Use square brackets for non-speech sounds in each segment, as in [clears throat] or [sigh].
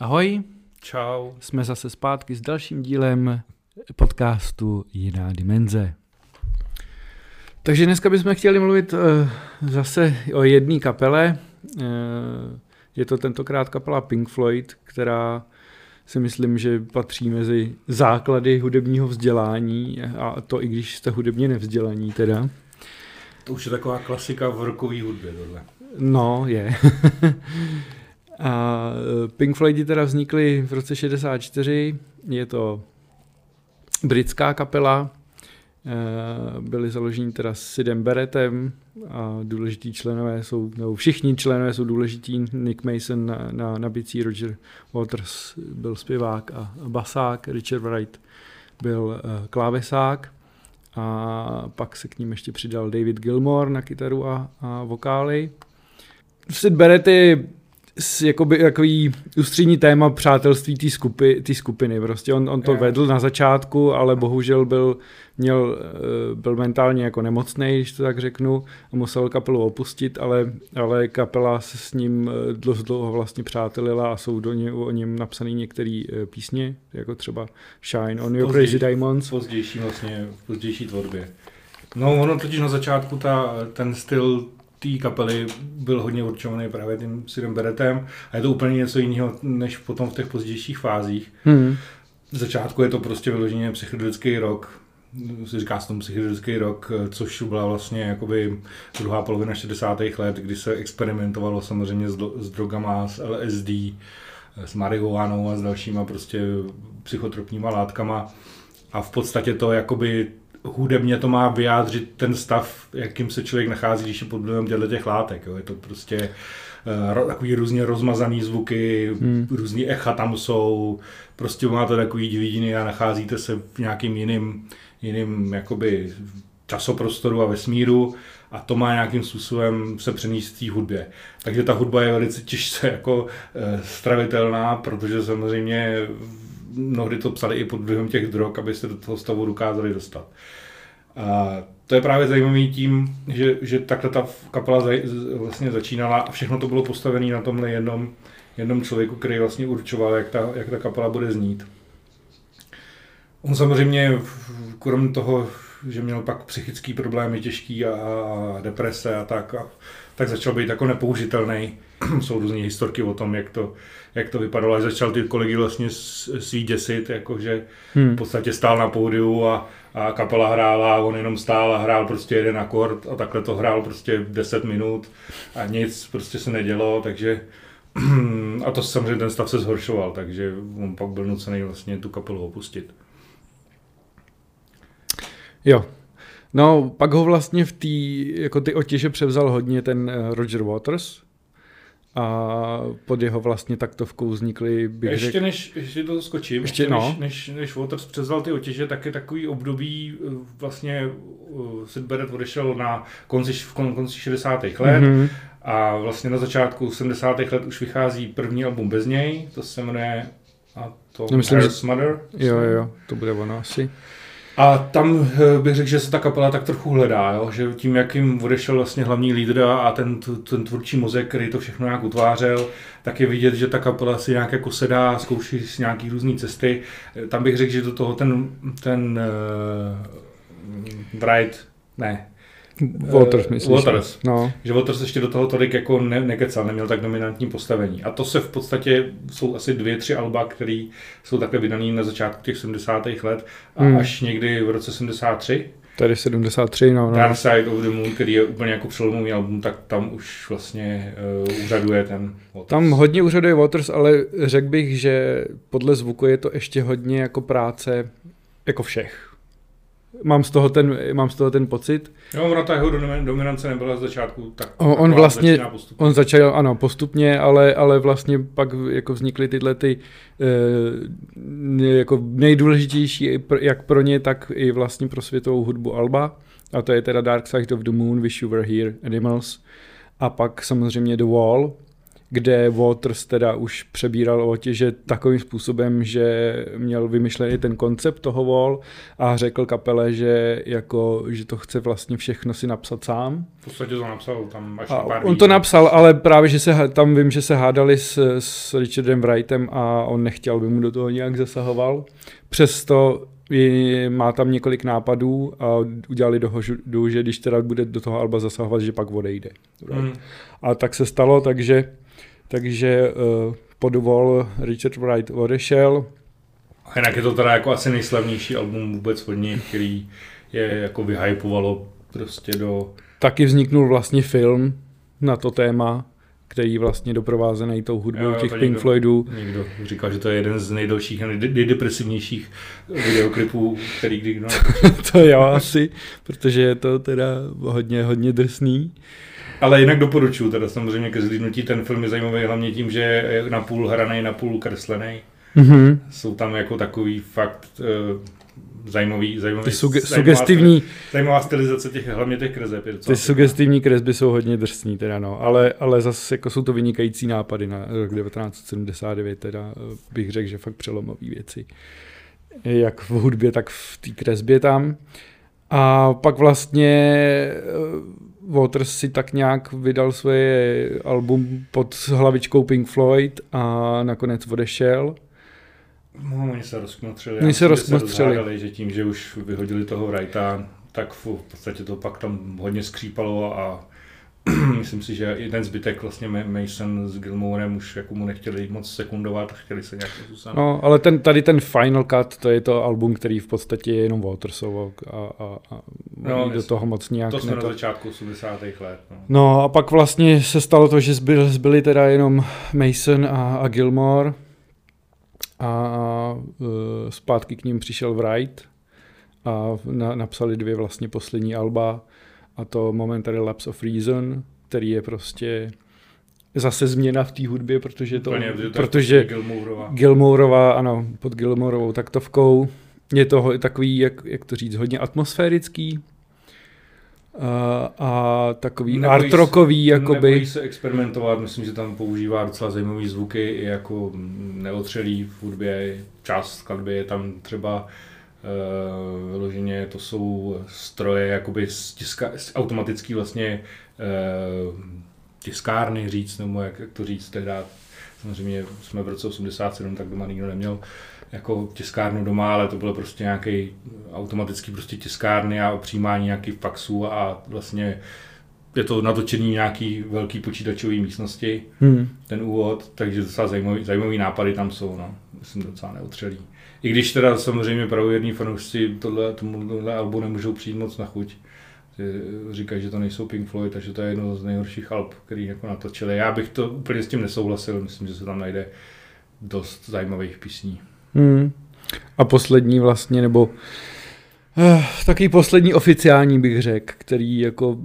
Ahoj, Čau. jsme zase zpátky s dalším dílem podcastu Jiná dimenze. Takže dneska bychom chtěli mluvit uh, zase o jedné kapele. Uh, je to tentokrát kapela Pink Floyd, která si myslím, že patří mezi základy hudebního vzdělání a to i když jste hudebně nevzdělaní teda. To už je taková klasika v rokové hudbě tohle. No, je. [laughs] a eh, Pink Floydi teda vznikly v roce 64, je to britská kapela, eh, byli založeni teda s Sidem Beretem a důležití členové jsou, nebo všichni členové jsou důležití, Nick Mason na, na, na bicí, Roger Waters byl zpěvák a basák, Richard Wright byl uh, klávesák. A pak se k ním ještě přidal David Gilmore na kytaru a, a vokály. Sid Barrett je jakoby takový ústřední téma přátelství té skupi, tý skupiny. Prostě on, on to Jo. vedl na začátku, ale bohužel byl, měl, eh, byl mentálně jako nemocný, když to tak řeknu, a musel kapelu opustit, ale, ale kapela se s ním eh, dlouho, dlouho vlastně přátelila a jsou do ně, o něm napsané některé písně, jako třeba Shine on Your. Crazy Diamonds. V pozdější vlastně, v pozdější tvorbě. No ono totiž na začátku ta, ten styl té kapely byl hodně určovaný právě tím Sidem Beretem a je to úplně něco jiného, než potom v těch pozdějších fázích. Hmm. V začátku je to prostě vyloženě psychedelický rok, se říká se tomu psychedelický rok, což byla vlastně jakoby druhá polovina 60. let, kdy se experimentovalo samozřejmě s, do, s drogama, s LSD, s marihuanou a s dalšíma prostě psychotropníma látkama a v podstatě to jakoby hudebně to má vyjádřit ten stav, jakým se člověk nachází, když je pod vlivem těchto těch látek. Jo. Je to prostě ro- takový různě rozmazaný zvuky, Hmm. různý echa tam jsou, prostě má to takový dividiny a nacházíte se v nějakým jiným, jiným jakoby časoprostoru a vesmíru a to má nějakým způsobem se přenést v té hudbě. Takže ta hudba je velice těžce jako eh, stravitelná, protože samozřejmě mnohdy to psali i pod vlivem těch drog, aby se do toho stavu dokázali dostat. A to je právě zajímavý tím, že, že takhle ta kapela zaj, z- vlastně začínala a všechno to bylo postavené na tomhle jednom, jednom člověku, který vlastně určoval, jak ta, jak ta kapela bude znít. On samozřejmě, v- krom toho, že měl pak psychické problémy těžký a, a deprese a tak, a, tak začal být jako nepoužitelný. [clears throat] Jsou různé historky o tom, jak to, jak to vypadalo, až začal ty kolegy vlastně svý děsit, jakože Hmm. v podstatě stál na pódiu a, a kapela hrála a on jenom stál a hrál prostě jeden akord a takhle to hrál prostě 10 minut a nic prostě se nedělo, takže [clears throat] a to samozřejmě ten stav se zhoršoval, takže on pak byl nucený vlastně tu kapelu opustit. Jo. No, pak ho vlastně v té, jako ty otěže převzal hodně ten eh, Roger Waters a pod jeho vlastně taktovkou vznikly, bych Ještě řekl, než, ještě to skočím, Ještě, ještě, no. než, než, než Waters převzal ty otěže, tak je takový období, eh, vlastně uh, Sid Barrett odešel na konci, v kon- konci 60. let, Mhm. A vlastně na začátku 70. let už vychází první album bez něj, to se jmenuje a to myslím, že- Mother. Jo, jo, to bude ono asi. A tam eh, bych řekl, že se ta kapela tak trochu hledá, jo? že tím, jak jim odešel vlastně hlavní lídr a ten, ten tvůrčí mozek, který to všechno nějak utvářel, tak je vidět, že ta kapela si nějak jako sedá, zkouší si nějaký různé cesty. Eh, Tam bych řekl, že do toho ten, ten uh, Wright, ne, Waters, Eh, myslíš? Waters. No, že Waters ještě do toho tolik jako ne, nekecal, neměl tak dominantní postavení. A to se v podstatě jsou asi dvě, tři alba, které jsou takhle vydané na začátku těch 70. let a Hmm. až někdy v roce 73, tady 73, no, no. no. Dark Side of the Moon, který je úplně jako přelomový album, tak tam už vlastně uh, úřaduje ten Waters. Tam hodně úřaduje Waters, ale řekl bych, že podle zvuku je to ještě hodně jako práce jako všech. Mám z toho ten, mám z toho ten pocit. Jo, ona ta jeho domin- dominance nebyla z začátku tak on taková, vlastně-. On začal, ano, postupně, ale, ale vlastně pak jako vznikly tyhle ty eh, jako nejdůležitější jak pro ně, tak i vlastně pro světovou hudbu Alba. A to je teda Dark Side of the Moon, Wish You Were Here, Animals. A pak samozřejmě The Wall, kde Waters teda už přebíral o že takovým způsobem, že měl vymyšlený ten koncept toho Wall a řekl kapele, že, jako, že to chce vlastně všechno si napsat sám. V podstatě to napsal tam až a pár On to napsal, ale právě, že se tam vím, že se hádali s, s Richardem Wrightem a on nechtěl, aby mu do toho nějak zasahoval. Přesto má tam několik nápadů a udělali dohodu, že když teda bude do toho Alba zasahovat, že pak odejde. Hmm. A tak se stalo, takže, takže uh, podvol Richard Wright odešel. A jinak je to teda jako asi nejslavnější album vůbec od něj, který je jako vyhypovalo prostě do... Taky vzniknul vlastně film na to téma, který vlastně doprovázený tou hudbou jo, těch Pink někdo, Floydů. Někdo říkal, že to je jeden z nejdelších a nejdepresivnějších videoklipů, který kdy kdo [laughs] To jo, asi, protože je to teda hodně, hodně drsný. Ale jinak doporučuju, teda samozřejmě ke zlídnutí ten film je zajímavý hlavně tím, že je napůl hraný, napůl kreslený. Mm-hmm. Jsou tam jako takový fakt uh, zajímavý, zajímavý ty suge- zajímavá, sugestivní, zajímavá stylizace těch, hlavně těch kreseb. Ty pěkná. sugestivní kresby jsou hodně drsný teda no, ale, ale zase jako jsou to vynikající nápady na rok 1979 teda eh, bych řekl, že fakt přelomový věci. Jak v hudbě, tak v té kresbě tam. A pak vlastně eh, Waters si tak nějak vydal svoje album pod hlavičkou Pink Floyd a nakonec odešel. No, oni se rozkmotřili. Oni se rozkmotřili. Že tím, že už vyhodili toho Wrighta, tak v podstatě to pak tam hodně skřípalo a [clears throat] myslím si, že jeden zbytek vlastně Mason s Gilmorem už jako mu nechtěli moc sekundovat, chtěli se nějak způsobem. No, ale ten, tady ten Final Cut, to je to album, který v podstatě je jenom Watersovo a, a, a no, do toho moc nějak... To jsme neto... na začátku 80. let. No. no. a pak vlastně se stalo to, že zbyl, zbyli teda jenom Mason a, a Gilmore a uh, zpátky k ním přišel Wright a na, napsali dvě vlastně poslední alba a to Momentary Lapse of Reason, který je prostě zase změna v té hudbě, protože to, Úplně, protože Gilmourová. Gilmourová, ano, pod Gilmourovou taktovkou. Je to takový, jak, jak to říct, hodně atmosférický, a, a takový nebojí art rockový, jakoby. Nebojí se experimentovat, myslím, že tam používá docela zajímavé zvuky, i jako neotřelý v hudbě, část skladby je tam třeba vyloženě, to jsou stroje, jakoby z tiska, z automatický vlastně uh, tiskárny říct, nebo jak, jak to říct, teda samozřejmě jsme v roce 87, tak doma nikdo neměl jako tiskárnu doma, ale to bylo prostě nějaký automatický prostě tiskárny a přijímání nějakých faxů a vlastně je to natočený nějaký velký počítačový místnosti, hmm. ten úvod, takže docela zajímavý, zajímavý nápady tam jsou, no. Myslím docela neotřelý. I když teda samozřejmě pravověrní fanoušci tohle, tomuhle albu nemůžou přijít moc na chuť. Říkají, že to nejsou Pink Floyd, takže to je jedno z nejhorších alb, který jako natočili. Já bych to úplně s tím nesouhlasil, myslím, že se tam najde dost zajímavých písní. Hmm. A poslední vlastně, nebo uh, takový poslední oficiální bych řekl, který jako...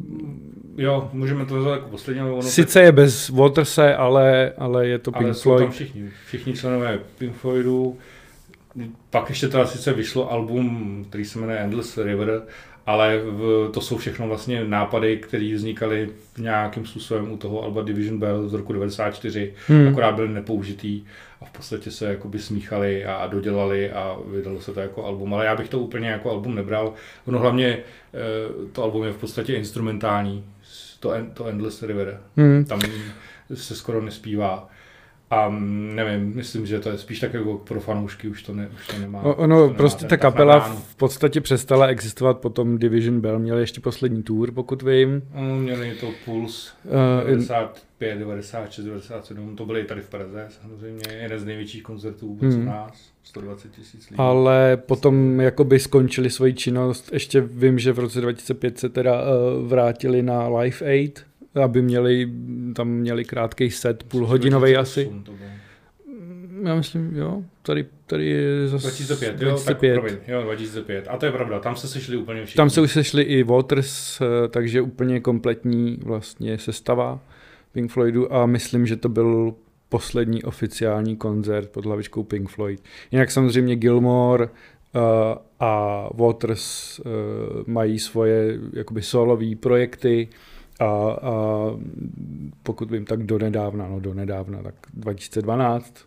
Jo, můžeme to jako poslední. Ono Sice je bez Waterse, ale, ale je to Pink ale Floyd. tam všichni, všichni členové Pink Floydu. Pak ještě teda sice vyšlo album, který se jmenuje Endless River, ale v, to jsou všechno vlastně nápady, které vznikaly v nějakým způsobem u toho Alba Division Bell z roku 94, hmm. akorát byly nepoužitý a v podstatě se jakoby smíchali a dodělali a vydalo se to jako album, ale já bych to úplně jako album nebral. Ono hlavně eh, to album je v podstatě instrumentální, to, to Endless River, hmm. tam se skoro nespívá. A nevím, myslím, že to je spíš tak jako pro fanoušky, už to, ne, už to nemá. Ono, to nemá prostě ta kapela v podstatě přestala existovat, potom Division Bell měli ještě poslední tour, pokud vím. No, měli to Pulse uh, 95, 96, 97, to byly tady v Praze samozřejmě, jeden z největších koncertů vůbec hmm. u nás. 120 tisíc lidí. Ale potom jakoby skončili svoji činnost. Ještě vím, že v roce 2005 se teda uh, vrátili na Live Aid, aby měli, tam měli krátký set, půlhodinový asi. Já myslím, jo, tady, tady je zase 2005, 2005. Jo, tak, jo, 2005. A to je pravda, tam se sešli úplně všichni. Tam se už sešli i Waters, eh, takže úplně kompletní vlastně sestava Pink Floydu a myslím, že to byl poslední oficiální koncert pod hlavičkou Pink Floyd. Jinak samozřejmě Gilmore uh, a Waters uh, mají svoje jakoby solové projekty, a, a pokud vím, tak do nedávna, no do nedávna, tak 2012,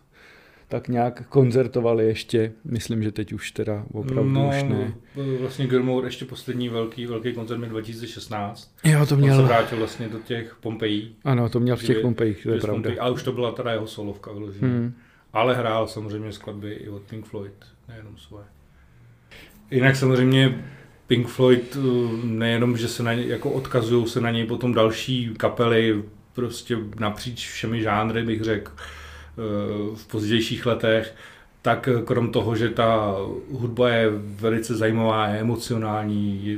tak nějak koncertovali ještě, myslím, že teď už teda opravdu no, už ne. Vlastně Gilmour ještě poslední velký, velký koncert měl 2016. Jo, to měl. On se vrátil vlastně do těch Pompejí. Ano, to měl v těch Pompejích, to je pravda. Pompeji, ale už to byla teda jeho solovka Hmm. Ale hrál samozřejmě skladby i od Pink Floyd, nejenom svoje. Jinak samozřejmě Pink Floyd eh, nejenom, že se na ně, jako odkazují se na něj potom další kapely, prostě napříč všemi žánry bych řekl eh, v pozdějších letech, tak krom toho, že ta hudba je velice zajímavá, je emocionální, je,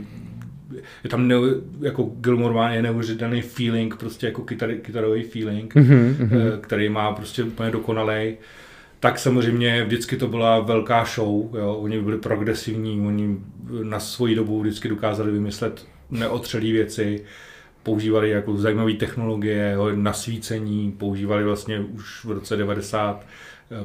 je tam ne, jako Gilmore má je neuvěřitelný feeling, prostě jako kytar, kytarový feeling, mm-hmm. který má prostě úplně dokonalej tak samozřejmě vždycky to byla velká show, jo. oni byli progresivní, oni na svoji dobu vždycky dokázali vymyslet neotřelé věci, používali jako zajímavé technologie, jo, nasvícení, používali vlastně už v roce 90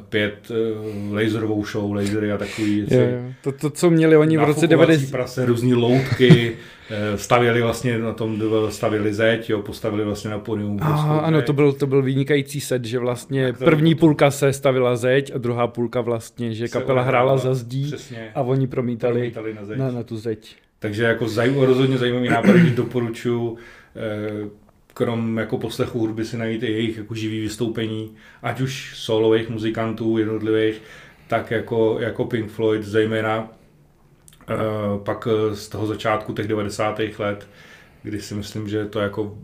pět uh, laserovou show, lasery a takový věci. Jo, jo. To, to, co měli oni v roce 90. prase, různý loutky, [laughs] eh, stavěli vlastně na tom, stavěli zeď, jo, postavili vlastně na podium. Aha, ano, to byl, to byl vynikající set, že vlastně první to, pulka se stavila zeď a druhá pulka vlastně, že kapela hrála za zdí přesně, a oni promítali, promítali na, zeď. Na, na tu zeď. Takže jako zaj, rozhodně zajímavý nápad, [clears throat] doporučuji eh, krom jako poslechu hudby si najít i jejich jako živý vystoupení, ať už solových muzikantů jednotlivých, tak jako, jako Pink Floyd, zejména uh, pak z toho začátku těch 90. let, kdy si myslím, že to jako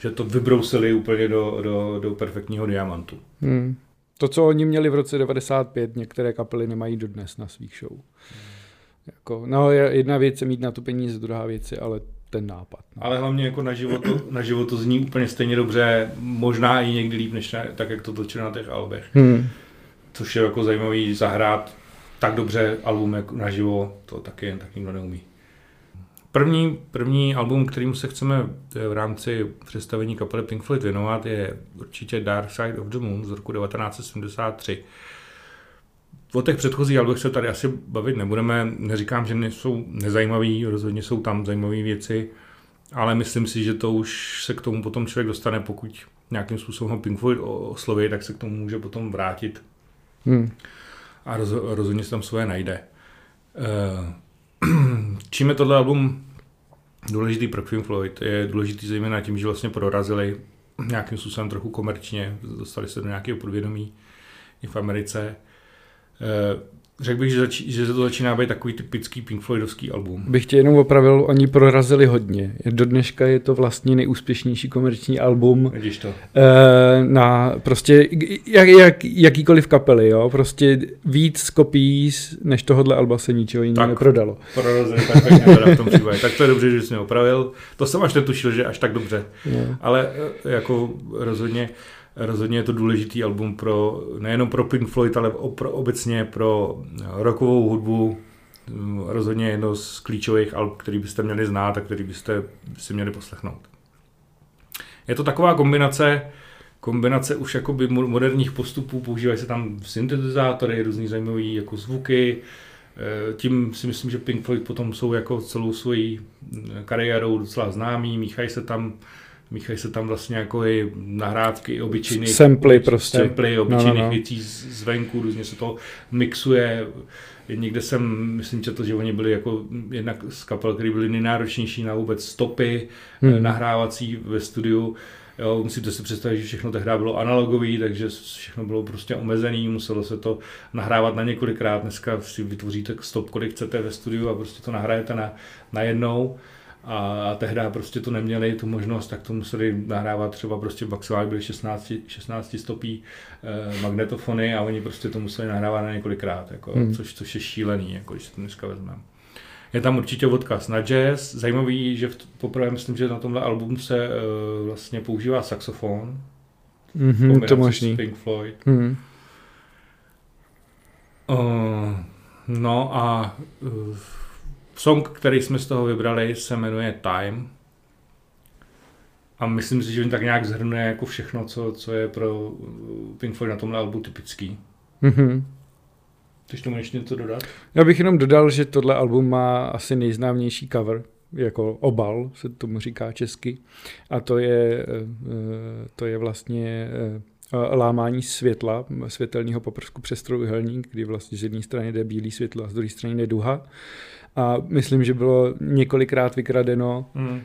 že to vybrousili úplně do, do, do perfektního diamantu. Hmm. To, co oni měli v roce 95, některé kapely nemají dodnes na svých show. Hmm. Jako, no, jedna věc je mít na to peníze, druhá věc je ale ten nápad. No. Ale hlavně jako na život, to, na život to zní úplně stejně dobře, možná i někdy líp, než na, tak, jak to točili na těch albech. Hmm. Což je jako zajímavý zahrát tak dobře album jako naživo, to taky jen tak nikdo neumí. První, první album, kterým se chceme v rámci představení kapely Pink Floyd věnovat, je určitě Dark Side of the Moon z roku 1973. O těch předchozích albech se tady asi bavit nebudeme. Neříkám, že nejsou nezajímavý, rozhodně jsou tam zajímavé věci, ale myslím si, že to už se k tomu potom člověk dostane, pokud nějakým způsobem ho Pink Floyd osloví, tak se k tomu může potom vrátit. Hmm. A roz, rozhodně se tam svoje najde. Eh, [clears throat] čím je tohle album důležitý pro Pink Floyd? Je důležitý zejména tím, že vlastně prorazili nějakým způsobem trochu komerčně, dostali se do nějakého podvědomí i v Americe. Eh, řekl bych, že, zač- že to začíná být takový typický Pink Floydovský album. Bych tě jenom opravil, oni prorazili hodně. Do dneška je to vlastně nejúspěšnější komerční album. Vidíš to. Eh, na prostě jak, jak, jakýkoliv kapely, jo. Prostě víc kopií než tohohle alba se ničeho jiného neprodalo. Prorazili tak pěkně v tom případě. Tak to je dobře, že jsi mě opravil. To jsem až netušil, že až tak dobře. No. Ale eh, jako rozhodně Rozhodně je to důležitý album pro, nejenom pro Pink Floyd, ale pro, obecně pro rockovou hudbu. Rozhodně jedno z klíčových alb, který byste měli znát a který byste si měli poslechnout. Je to taková kombinace, kombinace už jakoby moderních postupů, používají se tam syntetizátory, různý zajímavé jako zvuky, e, tím si myslím, že Pink Floyd potom jsou jako celou svojí kariérou docela známí, míchají se tam míchají se tam vlastně jako i nahrávky obyčejných samply prostě. Samply obyčejných no, no, no. věcí zvenku, různě se to mixuje. Někde jsem, myslím, četl, že oni byli jako jednak z kapel, které byly nejnáročnější na vůbec stopy hmm. nahrávací ve studiu. Jo, musíte si představit, že všechno tehdy bylo analogový, takže všechno bylo prostě omezený, muselo se to nahrávat na několikrát. Dneska si vytvoříte stop, kolik chcete ve studiu a prostě to nahrajete na, na jednou a tehdy prostě to neměli, tu možnost, tak to museli nahrávat třeba prostě maximálně byly 16, 16 stopí eh, magnetofony a oni prostě to museli nahrávat na několikrát, jako, hmm. což, což je šílený, jako, když to dneska vezmeme. Je tam určitě odkaz na jazz. Zajímavý, že v, poprvé myslím, že na tomhle albumu se uh, vlastně používá saxofon. Mm-hmm, to možný. Pink Floyd. Mm. Uh, no a uh, Song, který jsme z toho vybrali, se jmenuje Time. A myslím si, že on tak nějak zhrnuje jako všechno, co, co je pro Pink Floyd na tomhle albu typický. Mm-hmm. Chceš tomu ještě něco dodat? Já bych jenom dodal, že tohle album má asi nejznámější cover jako obal, se tomu říká česky. A to je, to je vlastně lámání světla, světelného poprsku přes trojuhelník, kdy vlastně z jedné strany jde bílý světlo a z druhé strany jde duha. A myslím, že bylo několikrát vykradeno. Mm.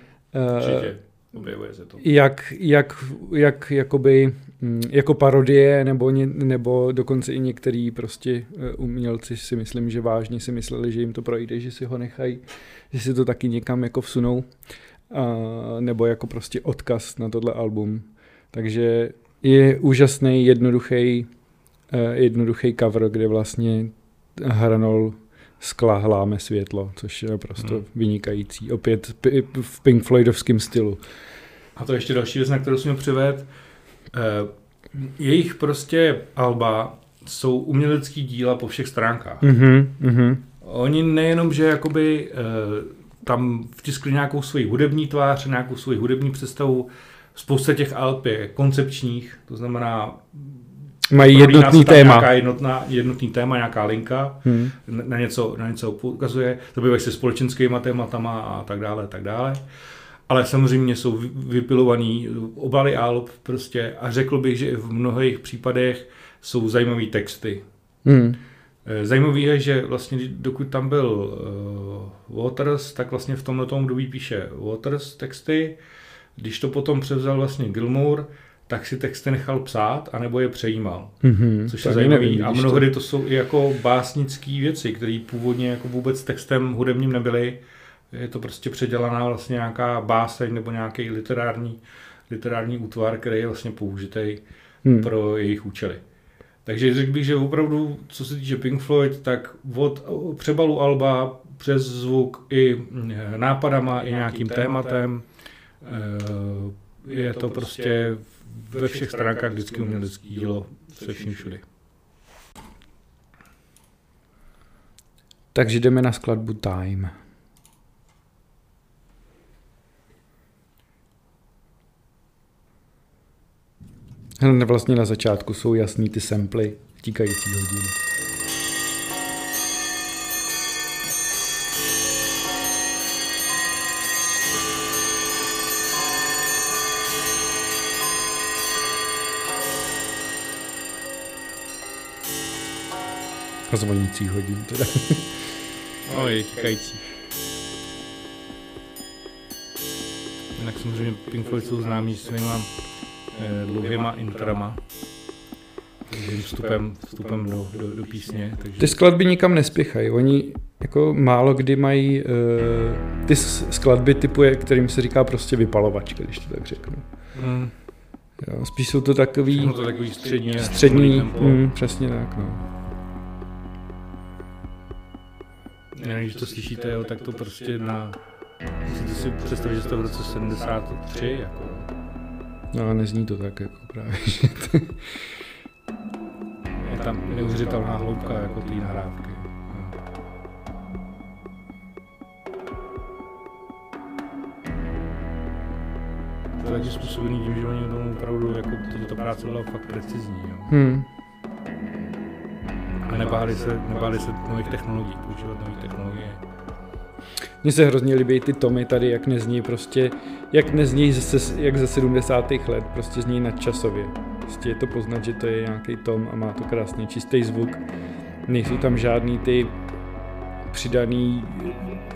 Určitě. Objevuje se to. Jak, jak, jak jakoby, mm, jako parodie, nebo, nebo dokonce i některý prostě e, umělci si myslím, že vážně si mysleli, že jim to projde, že si ho nechají, že si to taky někam jako vsunou, a, nebo jako prostě odkaz na tohle album. Takže je úžasný, jednoduchý, e, jednoduchý cover, kde vlastně hranol skla hláme světlo, což je naprosto hmm. vynikající. Opět v Pink Floydovském stylu. A to ještě další věc, na kterou jsem přived. Eh, jejich prostě alba jsou umělecký díla po všech stránkách. Mm-hmm, mm-hmm. Oni nejenom, že jakoby eh, tam vtiskli nějakou svoji hudební tvář, nějakou svoji hudební představu, spousta těch alb je koncepčních, to znamená Mají jednotný téma. Nějaká jednotná, jednotný téma, nějaká linka, hmm. na, něco, na něco ukazuje, to bývají se společenskými tématama a tak dále, tak dále. Ale samozřejmě jsou vypilovaný obaly alb prostě a řekl bych, že v mnohých případech jsou zajímavé texty. Hmm. Eh, zajímavý je, že vlastně dokud tam byl uh, Waters, tak vlastně v tomhle období píše Waters texty. Když to potom převzal vlastně Gilmour, tak si texty nechal psát, anebo je přejímal. Mm-hmm, což je zajímavé. A mnohdy to jsou i jako básnické věci, které původně jako vůbec textem hudebním nebyly. Je to prostě předělaná vlastně nějaká báseň nebo nějaký literární, literární útvar, který je vlastně použitý hmm. pro jejich účely. Takže řekl bych, že opravdu, co se týče Pink Floyd, tak od přebalu alba přes zvuk i nápadama, i nějakým tématem, eh, je to prostě ve všech stránkách vždycky umělecké dílo se vším všude. Takže jdeme na skladbu Time. Hned vlastně na začátku jsou jasný ty samply tíkající hodiny. A zvonící hodin teda. [laughs] No, je. Jinak samozřejmě Pink Floyd jsou známí svýma eh, dlouhýma intrama. Vstupem, vstupem do, do, do písně. Takže... Ty skladby nikam nespěchají. Oni jako málo kdy mají uh, ty skladby typu, kterým se říká prostě vypalovačka, když to tak řeknu. Hmm. Jo, spíš jsou to takový... to takový střední, střední mm, přesně tak, no. Když to slyšíte, jo, tak to prostě na... Musíte si představit, že jste v roce 73, jako... No a nezní to tak, jako právě, [laughs] Je tam neuvěřitelná hloubka, jako té nahrávky. To je způsobený tím, že oni tomu opravdu, jako, to, ta práce byla fakt precizní, jo. Hmm nebáli se, nebáli se nových technologií, používat nové technologie. Mně se hrozně líbí ty tomy tady, jak nezní prostě, jak nezní zase, jak ze 70. let, prostě zní nadčasově. Prostě je to poznat, že to je nějaký tom a má to krásně čistý zvuk. Nejsou tam žádný ty přidaný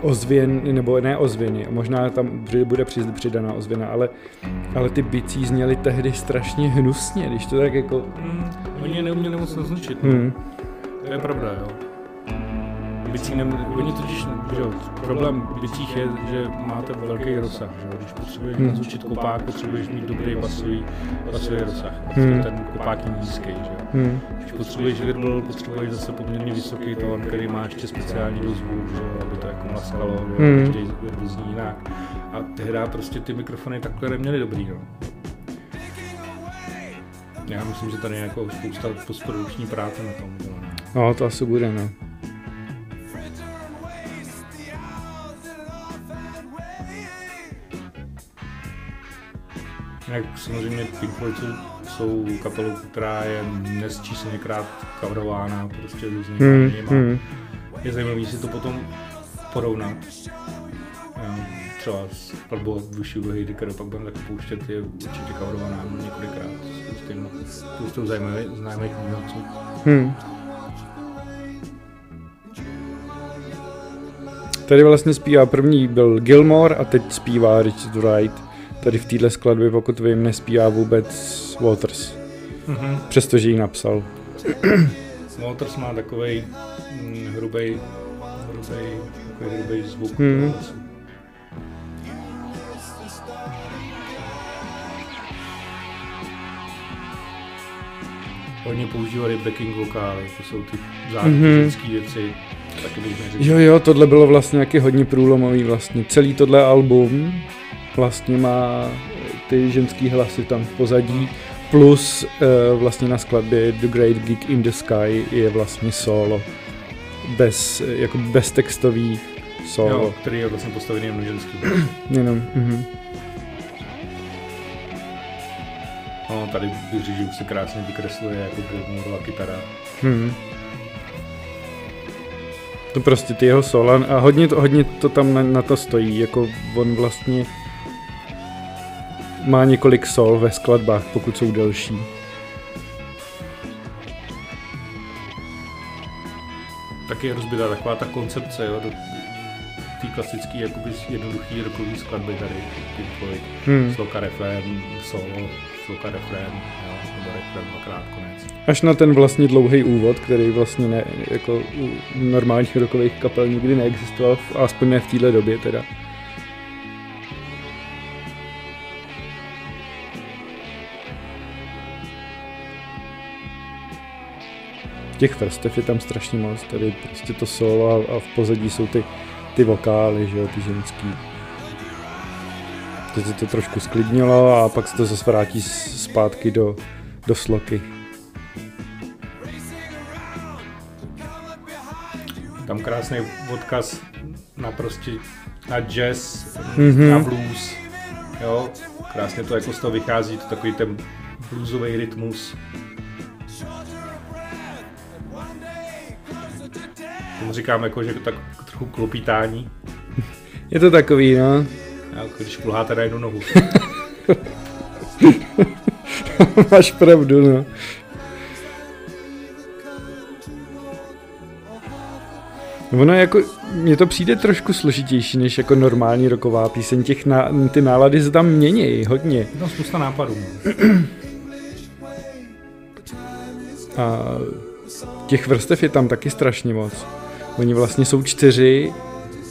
ozvěn, nebo ne ozvěny, možná tam bude přidaná ozvěna, ale, ale ty bicí zněly tehdy strašně hnusně, když to tak jako... Mm, oni je neuměli moc naznačit. No. Hmm. To je pravda, jo. Bicí ne, oni totiž, že jo, problém bicích je, že máte velký rozsah, že jo. Když potřebuješ hmm. zvučit kopák, potřebuješ mít dobrý basový, basový rozsah. Hmm. Ten kopák je nízký, že jo. Hmm. Když potřebuješ virbl, potřebuješ zase poměrně vysoký tón, který má ještě speciální dozvuk, že jo, aby to jako mlaskalo, hmm. každý virbl zní jinak. A tehdy prostě ty mikrofony takhle neměly dobrý, jo. Já myslím, že tady je jako spousta postprodukční práce na tom. No, to asi bude, no. Jak samozřejmě Pink Floyd jsou kapelou, která je nesčíslněkrát coverována prostě různými hmm, hmm. Je zajímavé si to potom porovnat. třeba skladbu od Vuši Uhy, kterou pak budeme taky pouštět, je určitě coverovaná několikrát s spoustou zajímavých, známých umělců. Hmm. Tady vlastně zpívá první byl Gilmore a teď zpívá Richard Wright. Tady v téhle skladbě, pokud vím, nespívá vůbec Waters. Mm-hmm. Přestože ji napsal. [clears throat] Waters má takový hm, hrubý, hrubý, takový hrubý zvuk. Mhm. hlasu. Hodně používali backing vokály, to jsou ty základní Mhm. ženské věci. Taky bych neřekl. Jo, jo, tohle bylo vlastně nějaký hodně průlomový vlastně. Celý tohle album vlastně má ty ženský hlasy tam v pozadí, plus uh, vlastně na skladbě The Great Geek in the Sky je vlastně solo. Bez, eh, jako beztextový solo. Jo, který je vlastně postavený jen na ženský. [clears throat] Jenom, mhm. No, tady bych řekl, že už se krásně vykresluje jako Gilmoreova kytara. Hmm. To prostě ty jeho sola a hodně to, hodně to tam na, na to stojí, jako on vlastně má několik sol ve skladbách, pokud jsou delší. Taky je rozbitá taková ta koncepce, jo, do té klasické, jakoby jednoduchý rokový skladby tady, Pink Floyd. Hmm. Sloka refrén, solo, sloka refrén, jo, nebo refrén dvakrát konec. Až na ten vlastně dlouhý úvod, který vlastně ne, jako u normálních rokových kapel nikdy neexistoval, aspoň ne v téhle době teda. Těch vrstev je tam strašně moc, tady prostě to solo a, a v pozadí jsou ty, ty vokály, že jo, ty ženský. Teď se to trošku sklidnilo a pak se to zase vrátí zpátky do, do sloky. Tam krásný odkaz na prostě na jazz, Mhm. mm-hmm. na blues, jo, krásně to jako z toho vychází, to takový ten bluesový rytmus. Tomu říkám jako, že tak trochu klopítání, [laughs] Je to takový, no. jako když kulháte na jednu nohu. [laughs] Máš pravdu, no. Ono jako, mně to přijde trošku složitější než jako normální roková píseň, těch ná, ty nálady se tam mění hodně. Je tam spousta nápadů. A těch vrstev je tam taky strašně moc. Oni vlastně jsou čtyři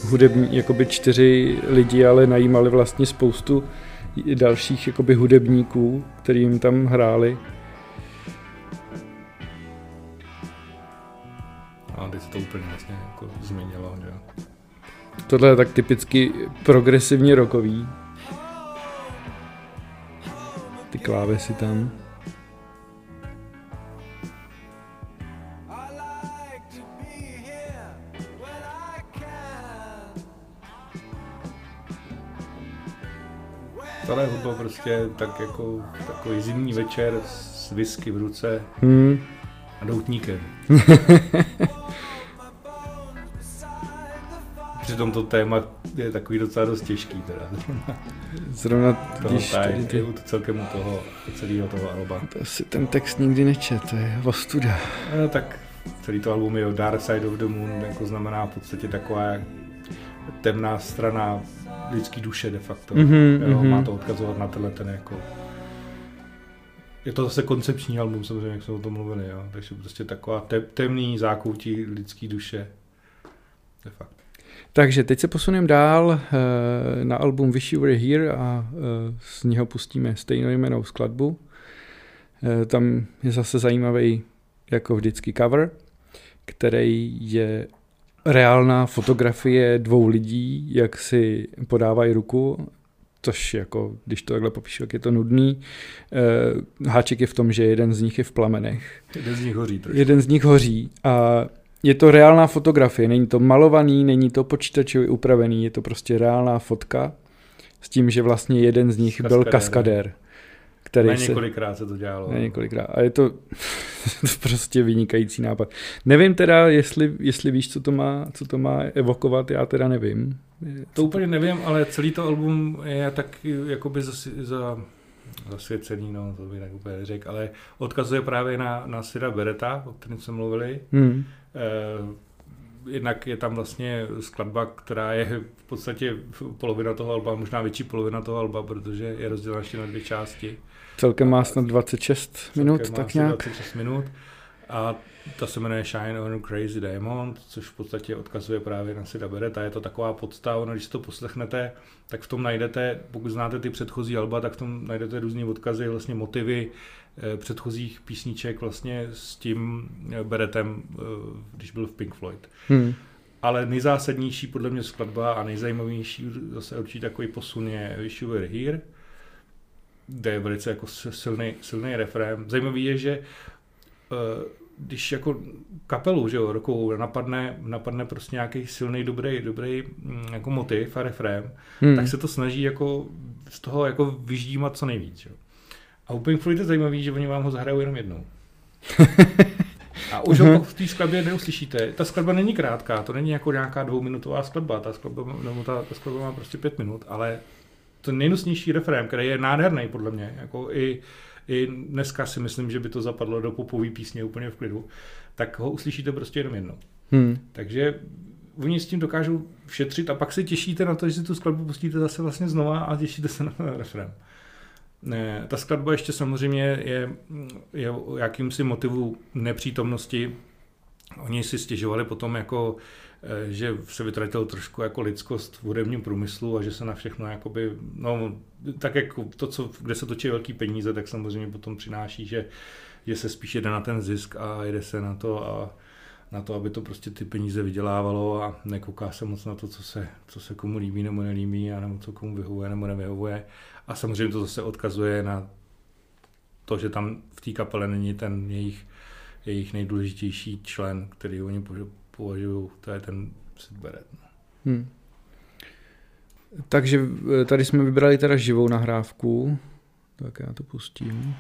hudební, jakoby čtyři lidi, ale najímali vlastně spoustu dalších jakoby hudebníků, který jim tam hráli. A se to úplně vlastně jako změnilo, že jo. Tohle je tak typicky progresivně rokový. Ty klávesy tam. Tohle hudba prostě tak jako takový zimní večer s whisky v ruce Hmm. A doutníkem. [laughs] Přitom to téma je takový docela dost těžký teda. Zrovna [laughs] Toho když tady ty, celkem toho celého toho alba. to si ten text nikdy nečet, to je ostuda. No, tak celý to album je o Dark Side of the Moon, jako znamená v podstatě taková temná strana lidský duše de facto. Mhm, jo, mhm. Má to odkazovat na tenhle ten jako je to zase koncepční album, samozřejmě, jak jsme o tom mluvili, jo. takže prostě taková te- temný zákoutí lidský duše. De facto. Takže teď se posuneme dál eh, na album Wish You Were Here a eh, z něho pustíme stejnojmenou skladbu. Eh, Tam je zase zajímavý, jako vždycky, cover, který je reálná fotografie dvou lidí, jak si podávají ruku, což jako, když to takhle popíšu, jak je to nudný. Eh, Háček je v tom, že jeden z nich je v plamenech. Jeden z nich hoří trošku. Jeden z nich hoří a je to reálná fotografie, není to malovaný, není to počítačově upravený, je to prostě reálná fotka s tím, že vlastně jeden z nich byl Kaskadérem. kaskadér, který se... několikrát se to dělalo. Ne několikrát. A je [laughs] to prostě vynikající nápad. Nevím teda, jestli, jestli víš, co to, má, co to má evokovat, já teda nevím. To úplně nevím, ale celý to album je tak jakoby za, za zasvěcený, no, to bych tak úplně řekl, ale odkazuje právě na, na Sira Bereta, o kterém jsme mluvili. Hmm. Eh, jednak je tam vlastně skladba, která je v podstatě polovina toho alba, možná větší polovina toho alba, protože je rozdělena ještě na dvě části. Celkem má snad 26 minut, Celkem tak asi nějak. 26 minut. A ta se jmenuje Shine on Crazy Diamond, což v podstatě odkazuje právě na Sida Beretta. Je to taková podstava, no, když si to poslechnete, tak v tom najdete, pokud znáte ty předchozí alba, tak v tom najdete různé odkazy, vlastně motivy eh, předchozích písniček vlastně s tím eh, Berettem, eh, když byl v Pink Floyd. Hmm. Ale nejzásadnější podle mě skladba a nejzajímavější zase určitě takový posun je Wish You Were Here, kde je velice jako silný, silný refrém. Zajímavý je, že eh, když jako kapelu, že jo, rokovou napadne, napadne prostě nějaký silný, dobrý, dobrý mm, jako motiv a refrém, Hmm. tak se to snaží jako z toho jako vyždímat co nejvíc. Jo. A u Pink Floyd je zajímavý, že oni vám ho zahrajou jenom jednou. [laughs] A už ho v té skladbě neuslyšíte. Ta skladba není krátká, to není jako nějaká dvouminutová skladba, ta skladba, nebo ta, ta skladba má prostě pět minut, ale to nejnusnější refrém, který je nádherný podle mě, jako i, i dneska si myslím, že by to zapadlo do popové písně úplně v klidu, tak ho uslyšíte prostě jenom jednou. Hmm. Takže oni s tím dokážou šetřit a pak se těšíte na to, že si tu skladbu pustíte zase vlastně znova a těšíte se na ten refrém. Ne, ta skladba ještě samozřejmě je, je o jakýmsi motivu nepřítomnosti. Oni si stěžovali potom jako, že se vytratil trošku jako lidskost v hudebním průmyslu a že se na všechno jakoby, no, tak jako to, co, kde se točí velký peníze, tak samozřejmě potom přináší, že, že se spíš jede na ten zisk a jede se na to a na to, aby to prostě ty peníze vydělávalo a nekouká se moc na to, co se, co se komu líbí nebo nelíbí, a nebo co komu vyhovuje nebo nevyhovuje. A samozřejmě to zase odkazuje na to, že tam v té kapele není ten jejich, jejich nejdůležitější člen, který oni považují, to je ten Barrett. No. Hmm. Takže eh, tady jsme vybrali teda živou nahrávku, tak já to pustím.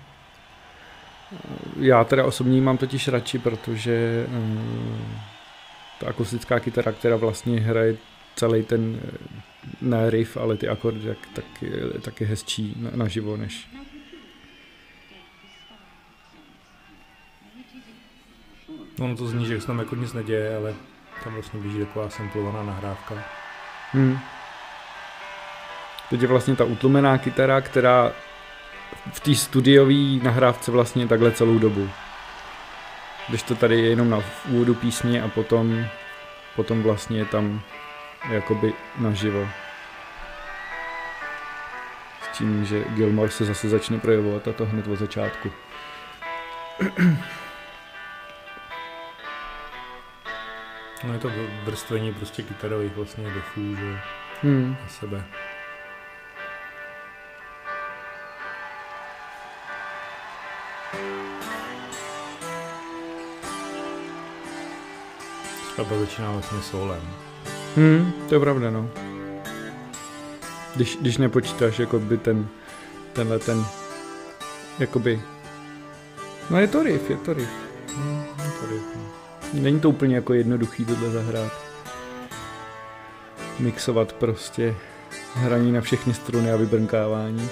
Já teda osobně mám totiž radši, protože uh, ta akustická kytara, která vlastně hraje celý ten, ne riff, ale ty akordy, tak, tak, je, tak je hezčí na, naživo, než... ono to zní, že se tam jako nic neděje, ale tam vlastně běží taková samplovaná nahrávka. Hmm. Teď je vlastně ta utlumená kytara, která v té studiové nahrávce vlastně takhle celou dobu. Když to tady je jenom na úvodu písně a potom, potom vlastně je tam jakoby naživo. S tím, že Gilmore se zase začne projevovat a to hned od začátku. [clears throat] No je to vrstvení prostě kytarových vlastně defů, že Hmm. na sebe. Skladba začíná vlastně solem. Hmm, to je pravda, no. Když, když nepočítáš jako by ten, tenhle ten, jakoby, no je to riff, je to riff. Hmm, tady, no. Není to úplně jako jednoduchý tohle zahrát. Mixovat prostě hraní na všechny struny a vybrnkávání.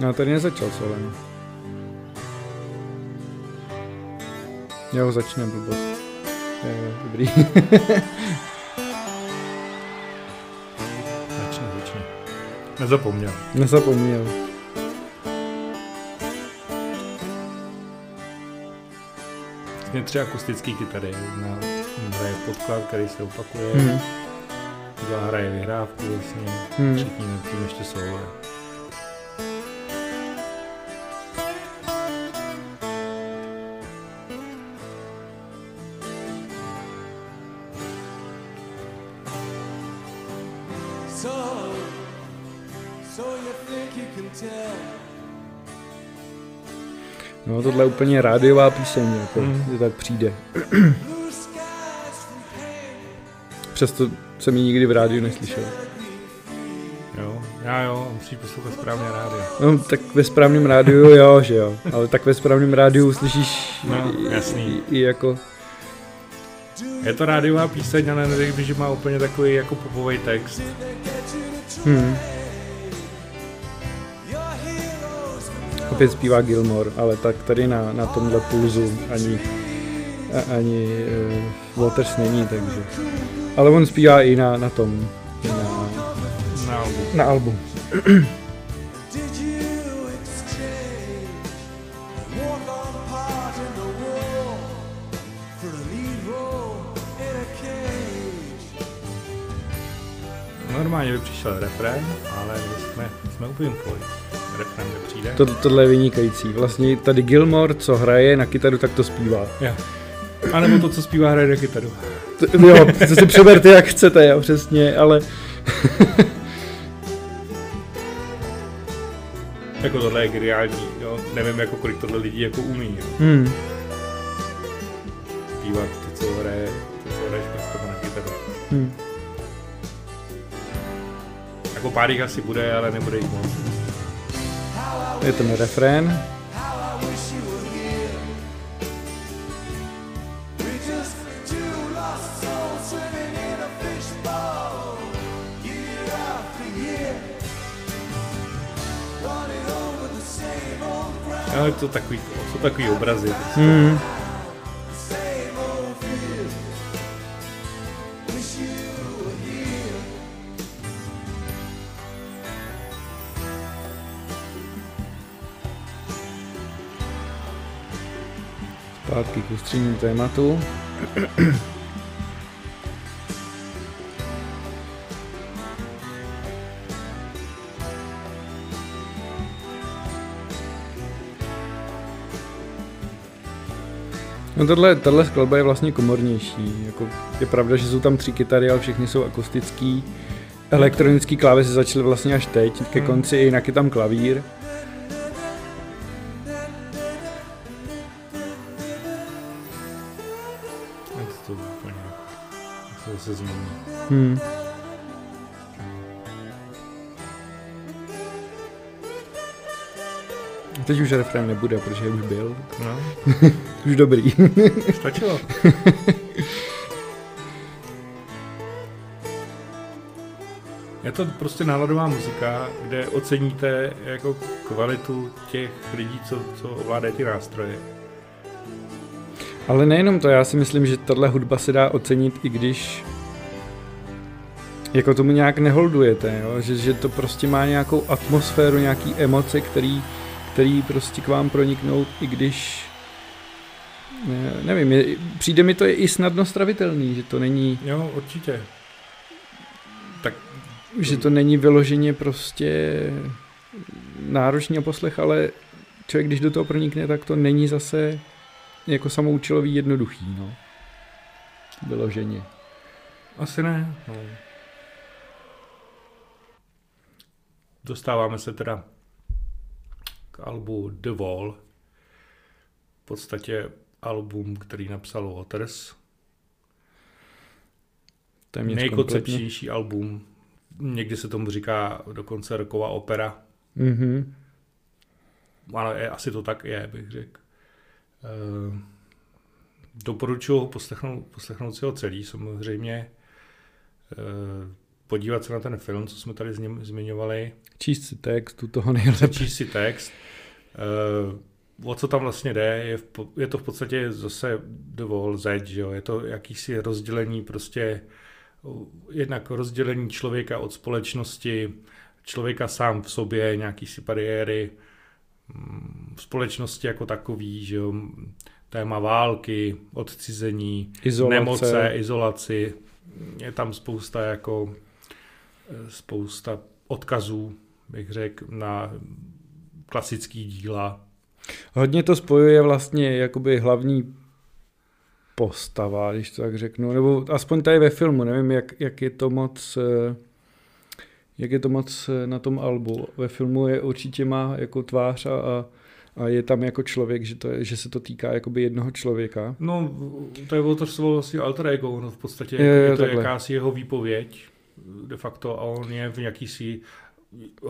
No tady nezačal solem. Jo, začne blbost. Jo, jo, dobrý. [laughs] Nezapomněl. Nezapomněl. Vlastně tři akustické kytary. Jedna hraje podklad, který se opakuje, Mhm. druhá hraje vyhrávku vlastně, Hmm. třetí nad tím ještě solo. Tohle je úplně rádiová píseň, jako, Mhm. že tak přijde. Přesto jsem ji nikdy v rádiu neslyšel. Jo, já jo, musíš poslouchat správně rádio. No, tak ve správném rádiu jo, že jo, ale tak ve správném rádiu slyšíš No, i, jasný. i, i jako, Je to rádiová píseň, ale neřekl bych, že má úplně takový jako popový text. hm, opět zpívá Gilmore, ale tak tady na, na tomhle pulzu ani, a, ani uh, Waters není, takže. Ale on zpívá i na, na tom, na, Na albu. na album. Normálně by přišel refrén, ale my jsme, jsme u Refrén nepřijde. To, tohle je vynikající. Vlastně tady Gilmore, co hraje na kytaru, tak to zpívá. Jo. A nebo to, co zpívá, hraje na kytaru. To, jo, to si přeberte jak chcete, jo, přesně, ale Jako tohle je geniální, jo. Nevím, jako kolik tohle lidí jako umí, jo. hmm, Zpívat to, co hraje, to, co hraje špatně na kytaru. hmm. Jako pár jich asi bude, ale nebude jich moc. Je ten refrén. How I wish you were here. We're Zpátky k ústředním tématu. No tohle, tahle skladba je vlastně komornější. Jako, je pravda, že jsou tam tři kytary, ale všechny jsou akustický. Elektronický klávesy začaly vlastně až teď, ke Hmm. konci jinak je tam klavír. Hmm. Teď už refrén nebude, protože už byl. No, [laughs] Už dobrý. [laughs] stačilo. Je to prostě náladová muzika, kde oceníte jako kvalitu těch lidí, co, co ovládají ty nástroje. Ale nejenom to, já si myslím, že tahle hudba se dá ocenit, i když jako tomu nějak neholdujete, jo? Že, že to prostě má nějakou atmosféru, nějaký emoce, který, který prostě k vám proniknou, i když ne, nevím, je, přijde mi to je i snadno stravitelný, že to není, Jo, určitě. Tak že to není vyloženě prostě náročný poslech, ale člověk, když do toho pronikne, tak to není zase jako samoučilový jednoduchý, no. Vyloženě. asi ne. No. Dostáváme se teda k albu The Wall. V podstatě album, který napsal Waters. Téměř kompletně. Nejkoncepčnější album. Někdy se tomu říká dokonce roková opera. Mhm. Ale je, asi to tak je, bych řekl. E, doporučuji ho poslechnout, poslechnout si ho celý, samozřejmě. E, podívat se na ten film, co jsme tady zmi- zmiňovali. Číst si text, u toho nejlepší. Přečíst si text. E, o co tam vlastně jde, je, v, je to v podstatě zase The Wall Z, že jo? je to jakýsi rozdělení prostě jednak rozdělení člověka od společnosti, člověka sám v sobě, nějaký si bariéry, mm, společnosti jako takový, že jo, téma války, odcizení, Izolace. nemoce, izolaci, je tam spousta jako spousta odkazů, bych řekl, na klasický díla. Hodně to spojuje vlastně jakoby hlavní postava, když to tak řeknu, nebo aspoň tady ve filmu, nevím, jak, jak je to moc eh, jak je to moc eh, na tom albu. Ve filmu je určitě má jako tvář a, a, a je tam jako člověk, že, to je, že se to týká jakoby jednoho člověka. No, to je to vlastně alter ego, no v podstatě Jo, jo, je to takhle. jakási jeho výpověď de facto a on je v jakýsi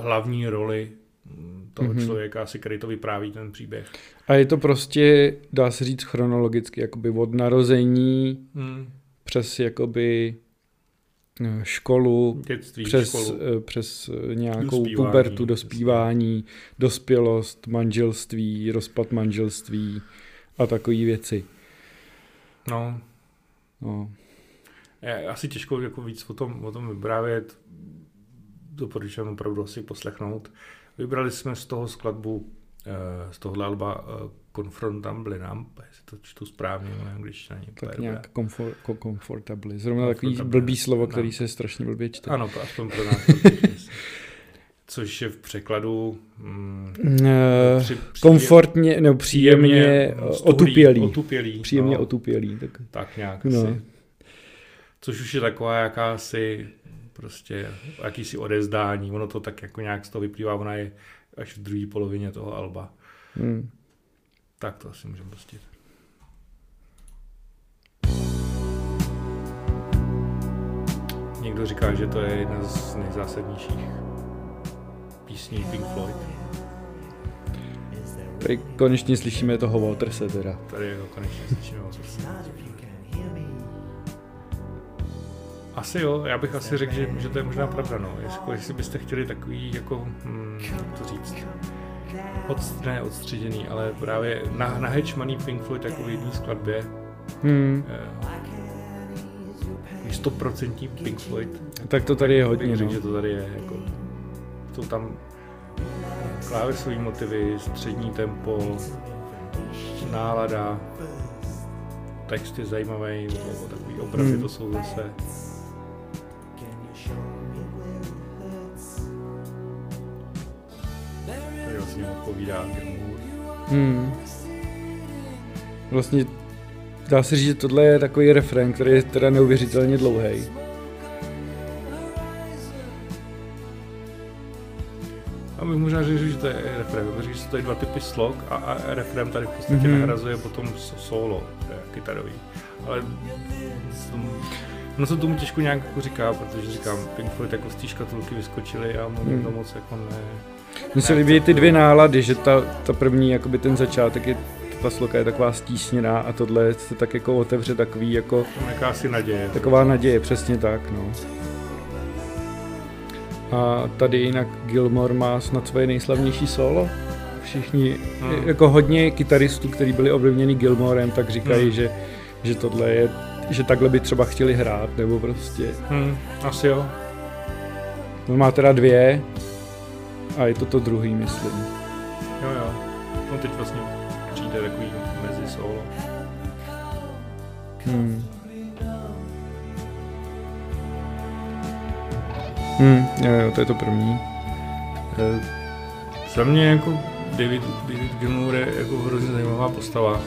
hlavní roli mm, toho Mhm. mm-hmm. člověka, asi, který to vypráví ten příběh. A je to prostě, dá se říct chronologicky, jakoby od narození Hmm. přes jakoby eh, školu, Dětství, přes, školu. eh, přes eh, nějakou Dospívání, pubertu, dospívání, dospělost, manželství, rozpad manželství a takové věci. No, No. Je asi těžko jako víc o tom, o tom vyprávět. Doporučuji opravdu asi poslechnout. Vybrali jsme z toho skladbu, eh, z tohohle alba eh, Confrontably Numb, jestli to čtu správně, není úplně Tak dobrá. nějak komfort, ko- comfortably. Zrovna takový blbý slovo, no. který se strašně blbě čte. Ano, to aspoň pro nás. [laughs] Což je v překladu mm, Eh, při, při, Komfortně, nebo příjemně, stůlí, otupělý. otupělý. Příjemně no, otupělý. Tak. Tak nějak No. no. asi. Což už je taková jakási prostě jakýsi odezdání. Ono to tak jako nějak z toho vyplývá, ona je až v druhé polovině toho alba. Hmm. Tak to asi můžeme pustit. Někdo říká, že to je jedna z nejzásadnějších písní Pink Floyd. Tady konečně slyšíme toho Waterse teda. Tady ho konečně slyšíme. Asi jo, já bych asi řekl, že, že to je možná pravda, no. Jestli, jestli byste chtěli takový, jako, hm, jak to říct, od, ne odstředěný, ale právě na, nahečmaný Pink Floyd jako v jedné skladbě, Hmm. eh, stoprocentní Pink Floyd, Tak to tady je hodně. řekl, No. že to tady je, jako, jsou tam klávesové motivy, střední tempo, nálada, texty zajímavé, o- takový obrazy Hmm. to jsou zase. Vlastně odpovídá Gilmour. Hmm. Vlastně dá se říct, že tohle je takový refrén, který je teda neuvěřitelně dlouhý. A bych možná řekl, že to je refrém, protože jsou tady dva typy slog a, a refrém tady v podstatě Mhm. mm-hmm. nahrazuje potom so- solo kytarový. Ale no se tomu těžko nějak jako říká, protože říkám, Pink Floyd jako z té škatulky vyskočili a mu Hmm. nikdo moc jako ne... Mně se líbí ty dvě nálady, že ta, ta první, jakoby ten začátek je, ta sloka je taková stísněná a tohle se tak jako otevře takový jako jakási naděje. Taková naděje, přesně tak, no. A tady jinak Gilmore má snad svoje nejslavnější solo. Všichni, Hmm. jako hodně kytaristů, kteří byli ovlivněni Gilmorem, tak říkají, Hmm. že, že tohle je, že takhle by třeba chtěli hrát, nebo prostě. Hmm, asi jo. On má teda dvě a je to to druhý, myslím. Jo, jo. No teď vlastně přijde takový mezi solo. Hmm. Hmm, jo, jo, to je to první. Eh, Za mě jako David, David Gilmour je jako hrozně zajímavá postava.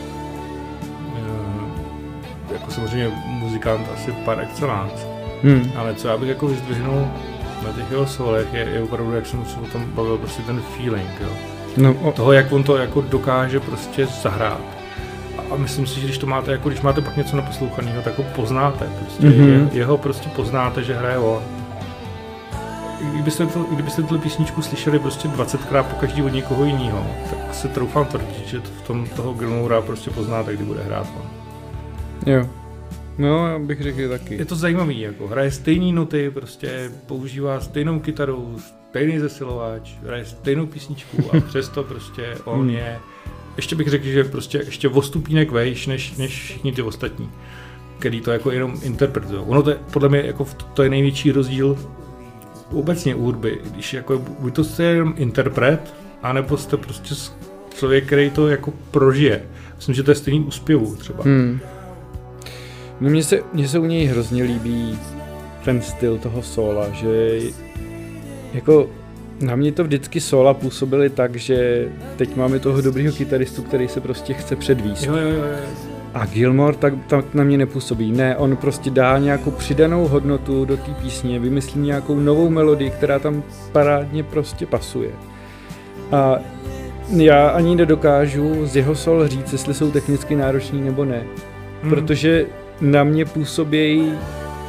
Eh, Jako samozřejmě muzikant asi par excellence. Hmm. Ale co já bych jako vyzdvihnul na těch jeho solech je, je opravdu, jak jsem se o tom bavil, prostě ten feeling, jo. No, o, Toho, jak on to jako dokáže prostě zahrát. A, a myslím si, že když to máte, jako když máte pak něco naposlouchaného, tak ho poznáte. Prostě Mhm. mm-hmm. je, jeho prostě poznáte, že hraje on. I Kdybyste, to, kdybyste tuhle písničku slyšeli prostě 20krát po každý od někoho jiného, tak se troufám tvrdit, že to v tom toho Gilmoura prostě poznáte, kdy bude hrát on. jo. No, já bych řekl taky. Je to zajímavý, jako hraje stejné noty, prostě používá stejnou kytaru, stejný zesilovač, hraje stejnou písničku a [laughs] přesto prostě on je, ještě bych řekl, že prostě ještě o stupínek vejš než, než všichni ty ostatní, který to jako jenom interpretují. Ono to je, podle mě jako to je největší rozdíl obecně u hudby, když jako buď to jste jenom interpret, anebo jste prostě člověk, který to jako prožije. Myslím, že to je stejný u zpěvu třeba. Hmm. No mně se, mně se u něj hrozně líbí ten styl toho sola, že jako na mě to vždycky sola působily tak, že teď máme toho dobrýho kytaristu, který se prostě chce předvíst. Jo, jo, jo. A Gilmore tak, tak na mě nepůsobí. Ne, on prostě dá nějakou přidanou hodnotu do té písně, vymyslí nějakou novou melodii, která tam parádně prostě pasuje. A já ani nedokážu z jeho sol říct, jestli jsou technicky náročný nebo ne. Hmm. Protože na mě působí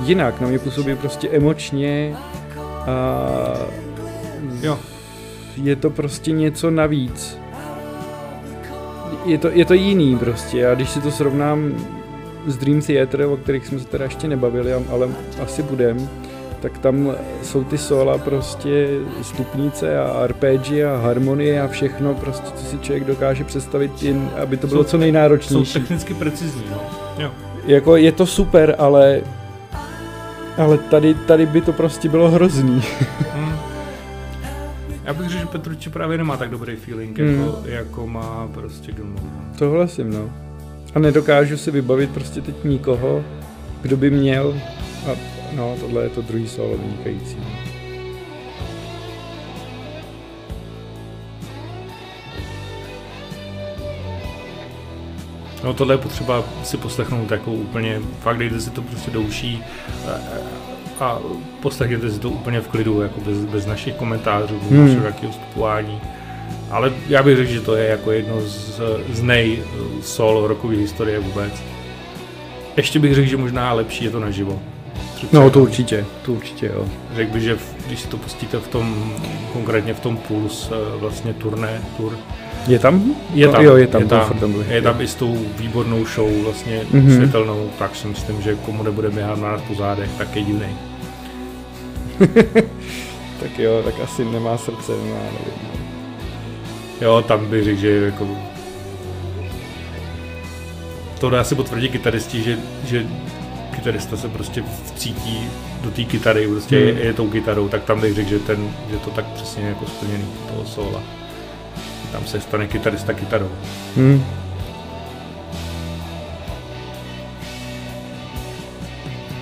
jinak, na mě působí prostě emočně a Jo. je to prostě něco navíc. Je to, je to jiný prostě a když si to srovnám s Dream Theater, o kterých jsme se teda ještě nebavili, ale asi budem, tak tam jsou ty sola prostě stupnice a arpeggi a harmonie a všechno prostě, co si člověk dokáže představit, jen aby to bylo Jsou- co Jsou nejnáročnější. technicky precizní, no. Jo. Jako je to super, ale ale tady, tady by to prostě bylo hrozný. Hmm. Já bych řekl, že Petrucci právě nemá tak dobrý feeling, Hmm. jako, jako má prostě Gilmour. no. Hlasím, no. A nedokážu si vybavit prostě teď nikoho, kdo by měl a no, tohle je to druhý solo vynikající. No. Tohle je potřeba si poslechnout jako úplně, fakt dejte si to prostě do uší a, a poslechněte si to úplně v klidu, jako bez, bez našich komentářů, bez Hmm. nějakého vstupování. Ale já bych řekl, že to je jako jedno z, z nej solo rokové historie vůbec. Ještě bych řekl, že možná lepší je to naživo. Přece No to určitě, to určitě jo. Řekl bych, že v, když si to pustíte v tom, konkrétně v tom Puls, eh, vlastně turné, tur, Je tam? je No, tam, Jo, je tam, je tam, furt tam je tam i s tou výbornou show vlastně Mhm. mm-hmm. světelnou, tak si myslím, že komu nebude běhat na nás po zádech, tak je divný. [laughs] Tak jo, tak asi nemá srdce, nemá, nevím. Jo, tam bych řekl, že jako... To dá si potvrdit kytaristi, že, že kytarista se prostě vcítí do té kytary, prostě hmm. je, je, tou kytarou, tak tam bych řekl, že, ten, že to tak přesně jako splněný toho sola. Tam se stane kytarista kytarou. Hm.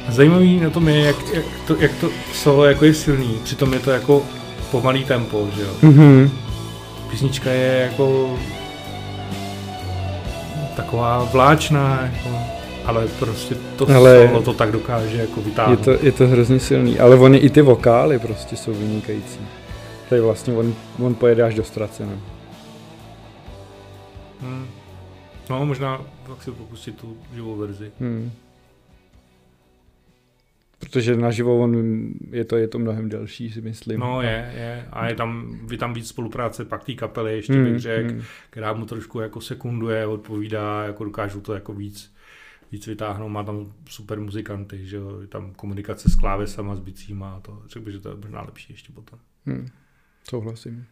Zajímavý na tom je, jak, jak, to, jak to solo jako je silný, přitom je to jako pomalý tempo, že jo. Mhm. Písnička je jako taková vláčná, jako, ale prostě to Ale- ale... solo to tak dokáže jako Je vytáhnout. to, je to hrozně silný, ale oni i ty vokály prostě jsou vynikající. Tady vlastně on, on pojede až do ztracena. Hmm. No, možná tak si popustit tu živou verzi. Hmm. Protože naživo on, je to, je to mnohem delší, si myslím. No je, je. A je tam, je tam víc spolupráce pak té kapely, ještě Hmm, bych řekl, hmm. která mu trošku jako sekunduje, odpovídá, jako dokážou to jako víc, víc vytáhnout, má tam super muzikanty, že jo, je tam komunikace s klávesama, s bicíma a to, řekl bych, že to je možná lepší ještě potom. Hmm. Souhlasím.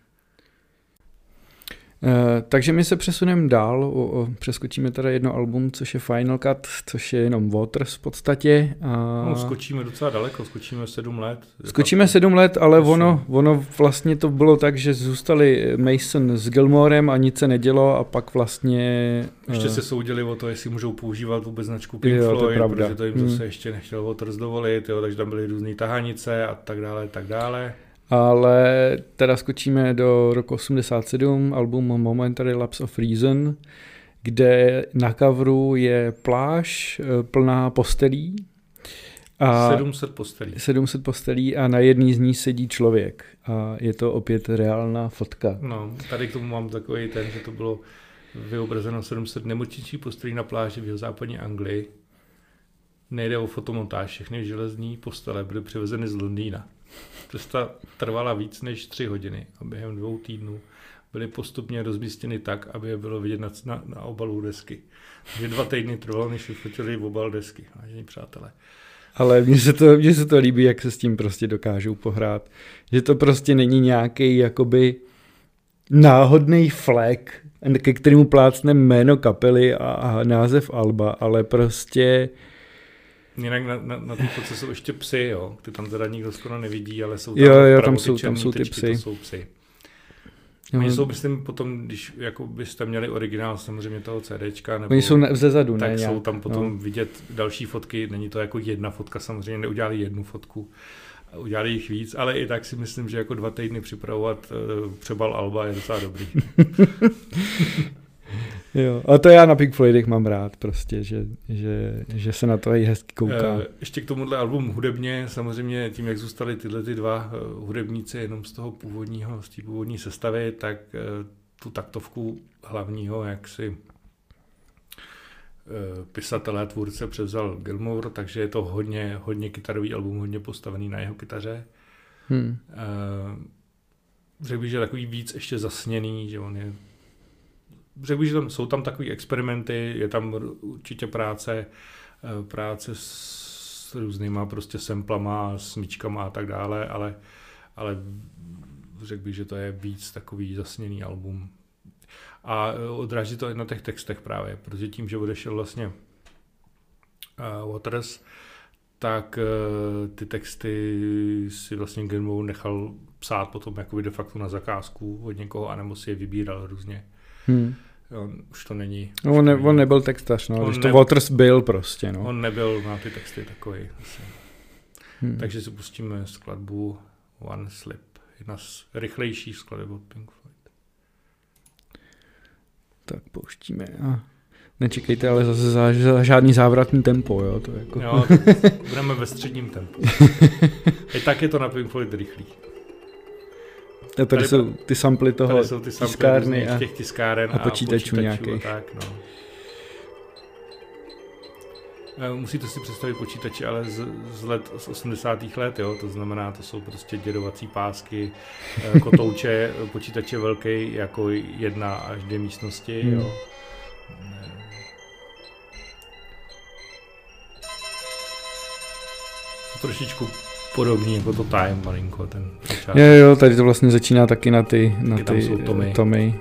Uh, takže my se přesuneme dál, o, o, přeskočíme teda jedno album, což je Final Cut, což je jenom Waters v podstatě. A... No, skočíme docela daleko, skočíme sedm let. Skočíme sedm let, ale ono, ono vlastně to bylo tak, že zůstali Mason s Gilmorem a nic se nedělo a pak vlastně... Ještě eh, se soudili o to, jestli můžou používat vůbec značku Pink Jo, to Floyd, pravda. protože to jim Hmm. zase ještě nechtěl Waters dovolit, jo, takže tam byly různé tahanice a tak dále, tak dále. Ale teda skočíme do roku 87, album Momentary Lapse of Reason, kde na coveru je pláž eh, plná postelí. A 700 postelí. 700 postelí a na jedný z ní sedí člověk. A je to opět reálná fotka. No, tady k tomu mám takový ten, že to bylo vyobrazeno 700 nemocničních postelí na pláži v jeho západní Anglii. Nejde o fotomontáž, všechny železní postele byly přivezeny z Londýna. Cesta trvala víc než tři hodiny a během dvou týdnů byly postupně rozmístěny tak, aby je bylo vidět na, na, na obalu desky. Takže dva týdny trvalo, než vyfotili obal desky, vážení přátelé. Ale mně se, to, mně se to líbí, jak se s tím prostě dokážou pohrát. Že to prostě není nějaký jakoby náhodný flek, ke kterému plácne jméno kapely a, a název Alba, ale prostě Jinak na, na, na té fotce jsou ještě psy, jo. Ty tam teda nikdo skoro nevidí, ale jsou tam, Jo, jo, tam jsou- tam jsou ty tečky, psy. To jsou psy. jo, Oni jsou, myslím, potom, když jako byste měli originál samozřejmě toho CDčka, nebo oni jsou ne, ze zadu, tak ne jsou tam potom no. vidět další fotky, není to jako jedna fotka, samozřejmě neudělali jednu fotku, udělali jich víc, ale i tak si myslím, že jako dva týdny připravovat uh, přebal Alba je docela dobrý. [laughs] Jo, a to já na Pink Floydech mám rád prostě, že, že, že se na to i hezky kouká. Eh, Ještě k tomuhle albumu hudebně, samozřejmě tím, jak zůstali tyhle ty dva eh, hudebníci jenom z toho původního, z té původní sestavy, tak eh, tu taktovku hlavního, jak si pisatelé, tvůrce převzal Gilmour, takže je to hodně, hodně kytarový album, hodně postavený na jeho kytaře. Hmm. Řekl bych, že takový víc ještě zasněný, že on je řekl bych, že tam, jsou tam takový experimenty, je tam určitě práce, eh, práce s různýma prostě semplama, smyčkama a tak dále, ale, ale řekl bych, že to je víc takový zasněný album. A eh, odráží to i na těch textech právě, protože tím, že odešel vlastně uh, Waters, tak uh, ty texty si vlastně Gilmour nechal psát potom jakoby de facto na zakázku od někoho, anebo si je vybíral různě. Hmm. On, už to není. No, on, ne, on nebyl textař, no, On když to ne- Waters byl prostě, no. On nebyl na ty texty takový. Asi. Hmm. Takže si pustíme skladbu One Slip. Jedna z rychlejších skladeb od Pink Floyd. Tak pouštíme. A nečekejte ale zase za, za žádný závratný tempo, jo, to jako... Jo, budeme ve středním tempu. [laughs] I tak je to na Pink Floyd rychlý. A tady, tady- jsou ty samply toho Tady jsou ty samply tiskárny a... těch tiskáren a počítačů nějakých. A tak, no. Eh, Musíte si představit počítače, ale z, z let z 80. let, jo, to znamená, to jsou prostě dědovací pásky, eh, [laughs] kotouče, počítače velký jako jedna až dvě místnosti, Hmm. jo. Eh, trošičku podobný jako to Time malinko, ten. Jo, jo, tady to vlastně začíná taky na ty, na ty jsou tomy. tomy.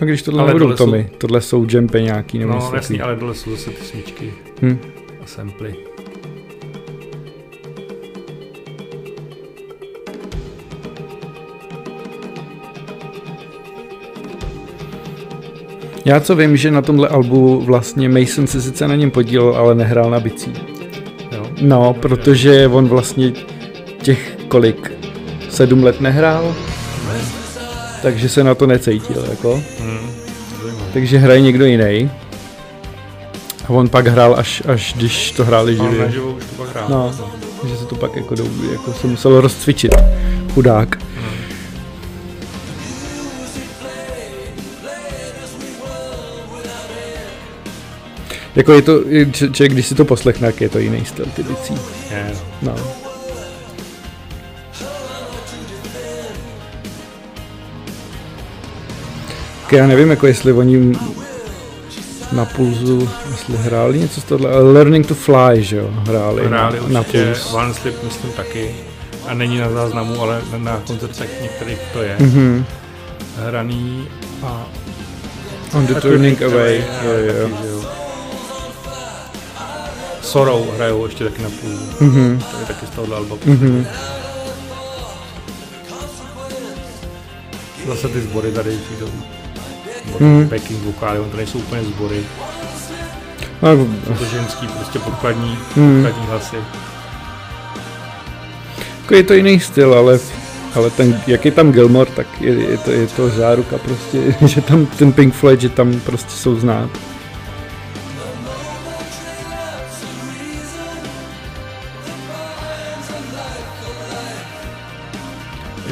A když tohle Ale nebudou tohle jsou- tohle jsou jumpy nějaký nebo No jasný, ale dole jsou zase ty smyčky Hm. a samply. Já co vím, že na tomhle albu vlastně Mason se sice na něm podílel, ale nehrál na bicí. No, protože on vlastně těch kolik, sedm let nehrál, takže se na to necítil, jako. Hmm. Takže hraje někdo jiný. A on pak hrál až, až když to hráli živě. No. Takže se to pak jako, jako se muselo rozcvičit. Chudák. Jako je to, člověk, když si to poslechne, tak je to jiný styl ty bicí. Je, No. Tak já nevím, jako jestli oni na pulzu, jestli hráli něco z tohle, Learning to Fly, že jo, hráli, Hráli na, na puls. One Slip myslím taky. A není na záznamu, ale na- koncertech některých to je Mhm. hraný a On the a Turning Away, jo, hraje jo. taky, že jo. Sorrow hrajou ještě taky na půl. Mhm. To je taky z tohohle alba. Mhm. Zase ty sbory tady přijdou. Mhm. Backing vokály, on to nejsou úplně sbory. No, Jsou to ženský, prostě podkladní, Mhm. podkladní hlasy. jako je to jiný styl, ale, ale ten, jak je tam Gilmore, tak je, je, to, je to záruka prostě, [laughs] že tam ten Pink Floyd, že tam prostě jsou znát.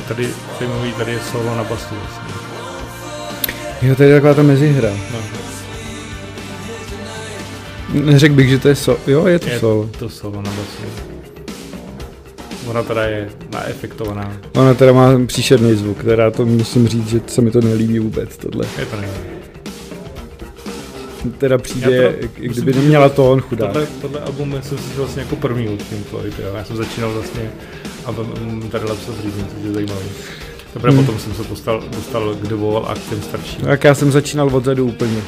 Tady, zajímavý, tady je solo na basu vlastně. Jo, to je taková ta mezihra. No, Neřekl bych, že to je so, jo, je to je solo. to solo na basu. Ona teda je naefektovaná. Ona teda má příšerný zvuk, teda to musím říct, že se mi to nelíbí vůbec, tohle. Je to nevím. Teda přijde, Já to- jak kdyby neměla tón chudák. Tohle, tohle album jsem si vlastně jako první od Pink Floyd, jo. Já jsem začínal vlastně album tady Lapse of Reason, což je zajímavý. Teprve Hmm. potom jsem se dostal, dostal k The Wall a k těm starším. Tak já jsem začínal odzadu úplně.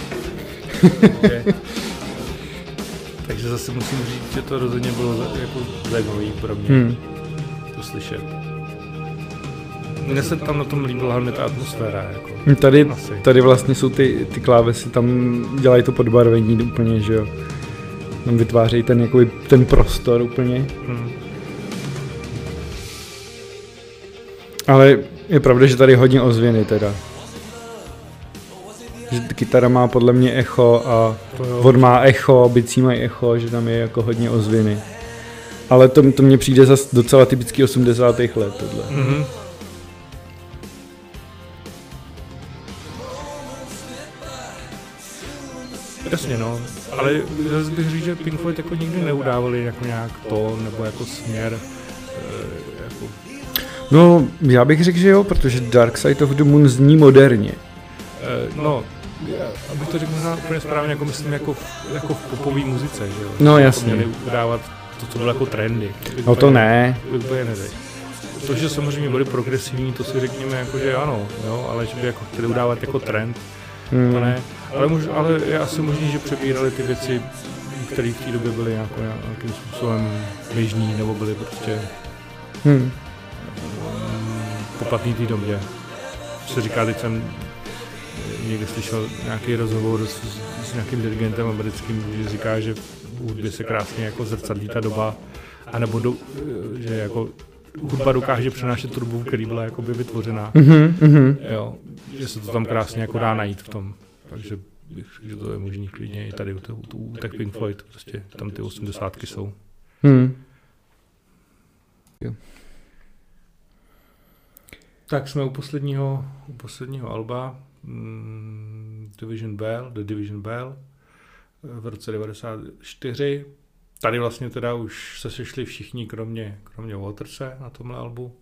Takže, [laughs] takže zase musím říct, že to rozhodně bylo jako zajímavý pro mě Hmm. to slyšet. Mně se tam na tom líbila hlavně ta atmosféra. Jako. Tady, Asi. tady vlastně jsou ty, ty klávesy, tam dělají to podbarvení úplně, že jo. Tam vytvářejí ten, jakoby, ten prostor úplně. Hmm. Ale je pravda, že tady hodně ozvěny teda. Že kytara má podle mě echo a vod má echo, bicí mají echo, že tam je jako hodně ozvěny. Ale to, to mně přijde zase docela typický 80. let tohle. Mm-hmm. Jasně no, ale zase bych říct, že Pink Floyd jako nikdy neudávali jako nějak to, nebo jako směr, eh, jako No, já bych řekl, že jo, protože Dark Side of the Moon zní moderně. eh, no, já- abych to řekl možná úplně správně, jako myslím, jako, v- jako v popové muzice, že jo. No, Jako jasně. Měli udávat to, co bylo jako trendy. No to ne. Úplně neřekl. To, že samozřejmě byli progresivní, to si řekněme jako, že ano, jo, ale že by jako chtěli udávat jako trend, Hmm. to ne. Ale, mož, ale je asi možný, že přebírali ty věci, které v té době byly jako nějakým způsobem běžný, nebo byly prostě Hmm. Mm, poplatný té době. Se říká, teď jsem někde slyšel nějaký rozhovor s, s nějakým dirigentem americkým, že říká, že v hudbě se krásně jako zrcadlí ta doba, anebo do, že jako hudba dokáže přenášet tu dobu, který byla jakoby vytvořená. Mhm, mhm. Jo, že se to tam krásně jako dá najít v tom. Takže bych že to je možný klidně i tady u, těch- u těch Pink Floyd, prostě tam ty osmdesátky jsou. Hmm. Tak jsme u posledního, u posledního alba mm, Division Bell, The Division Bell v roce 94. Tady vlastně teda už se sešli všichni, kromě, kromě Waterse na tomhle albu.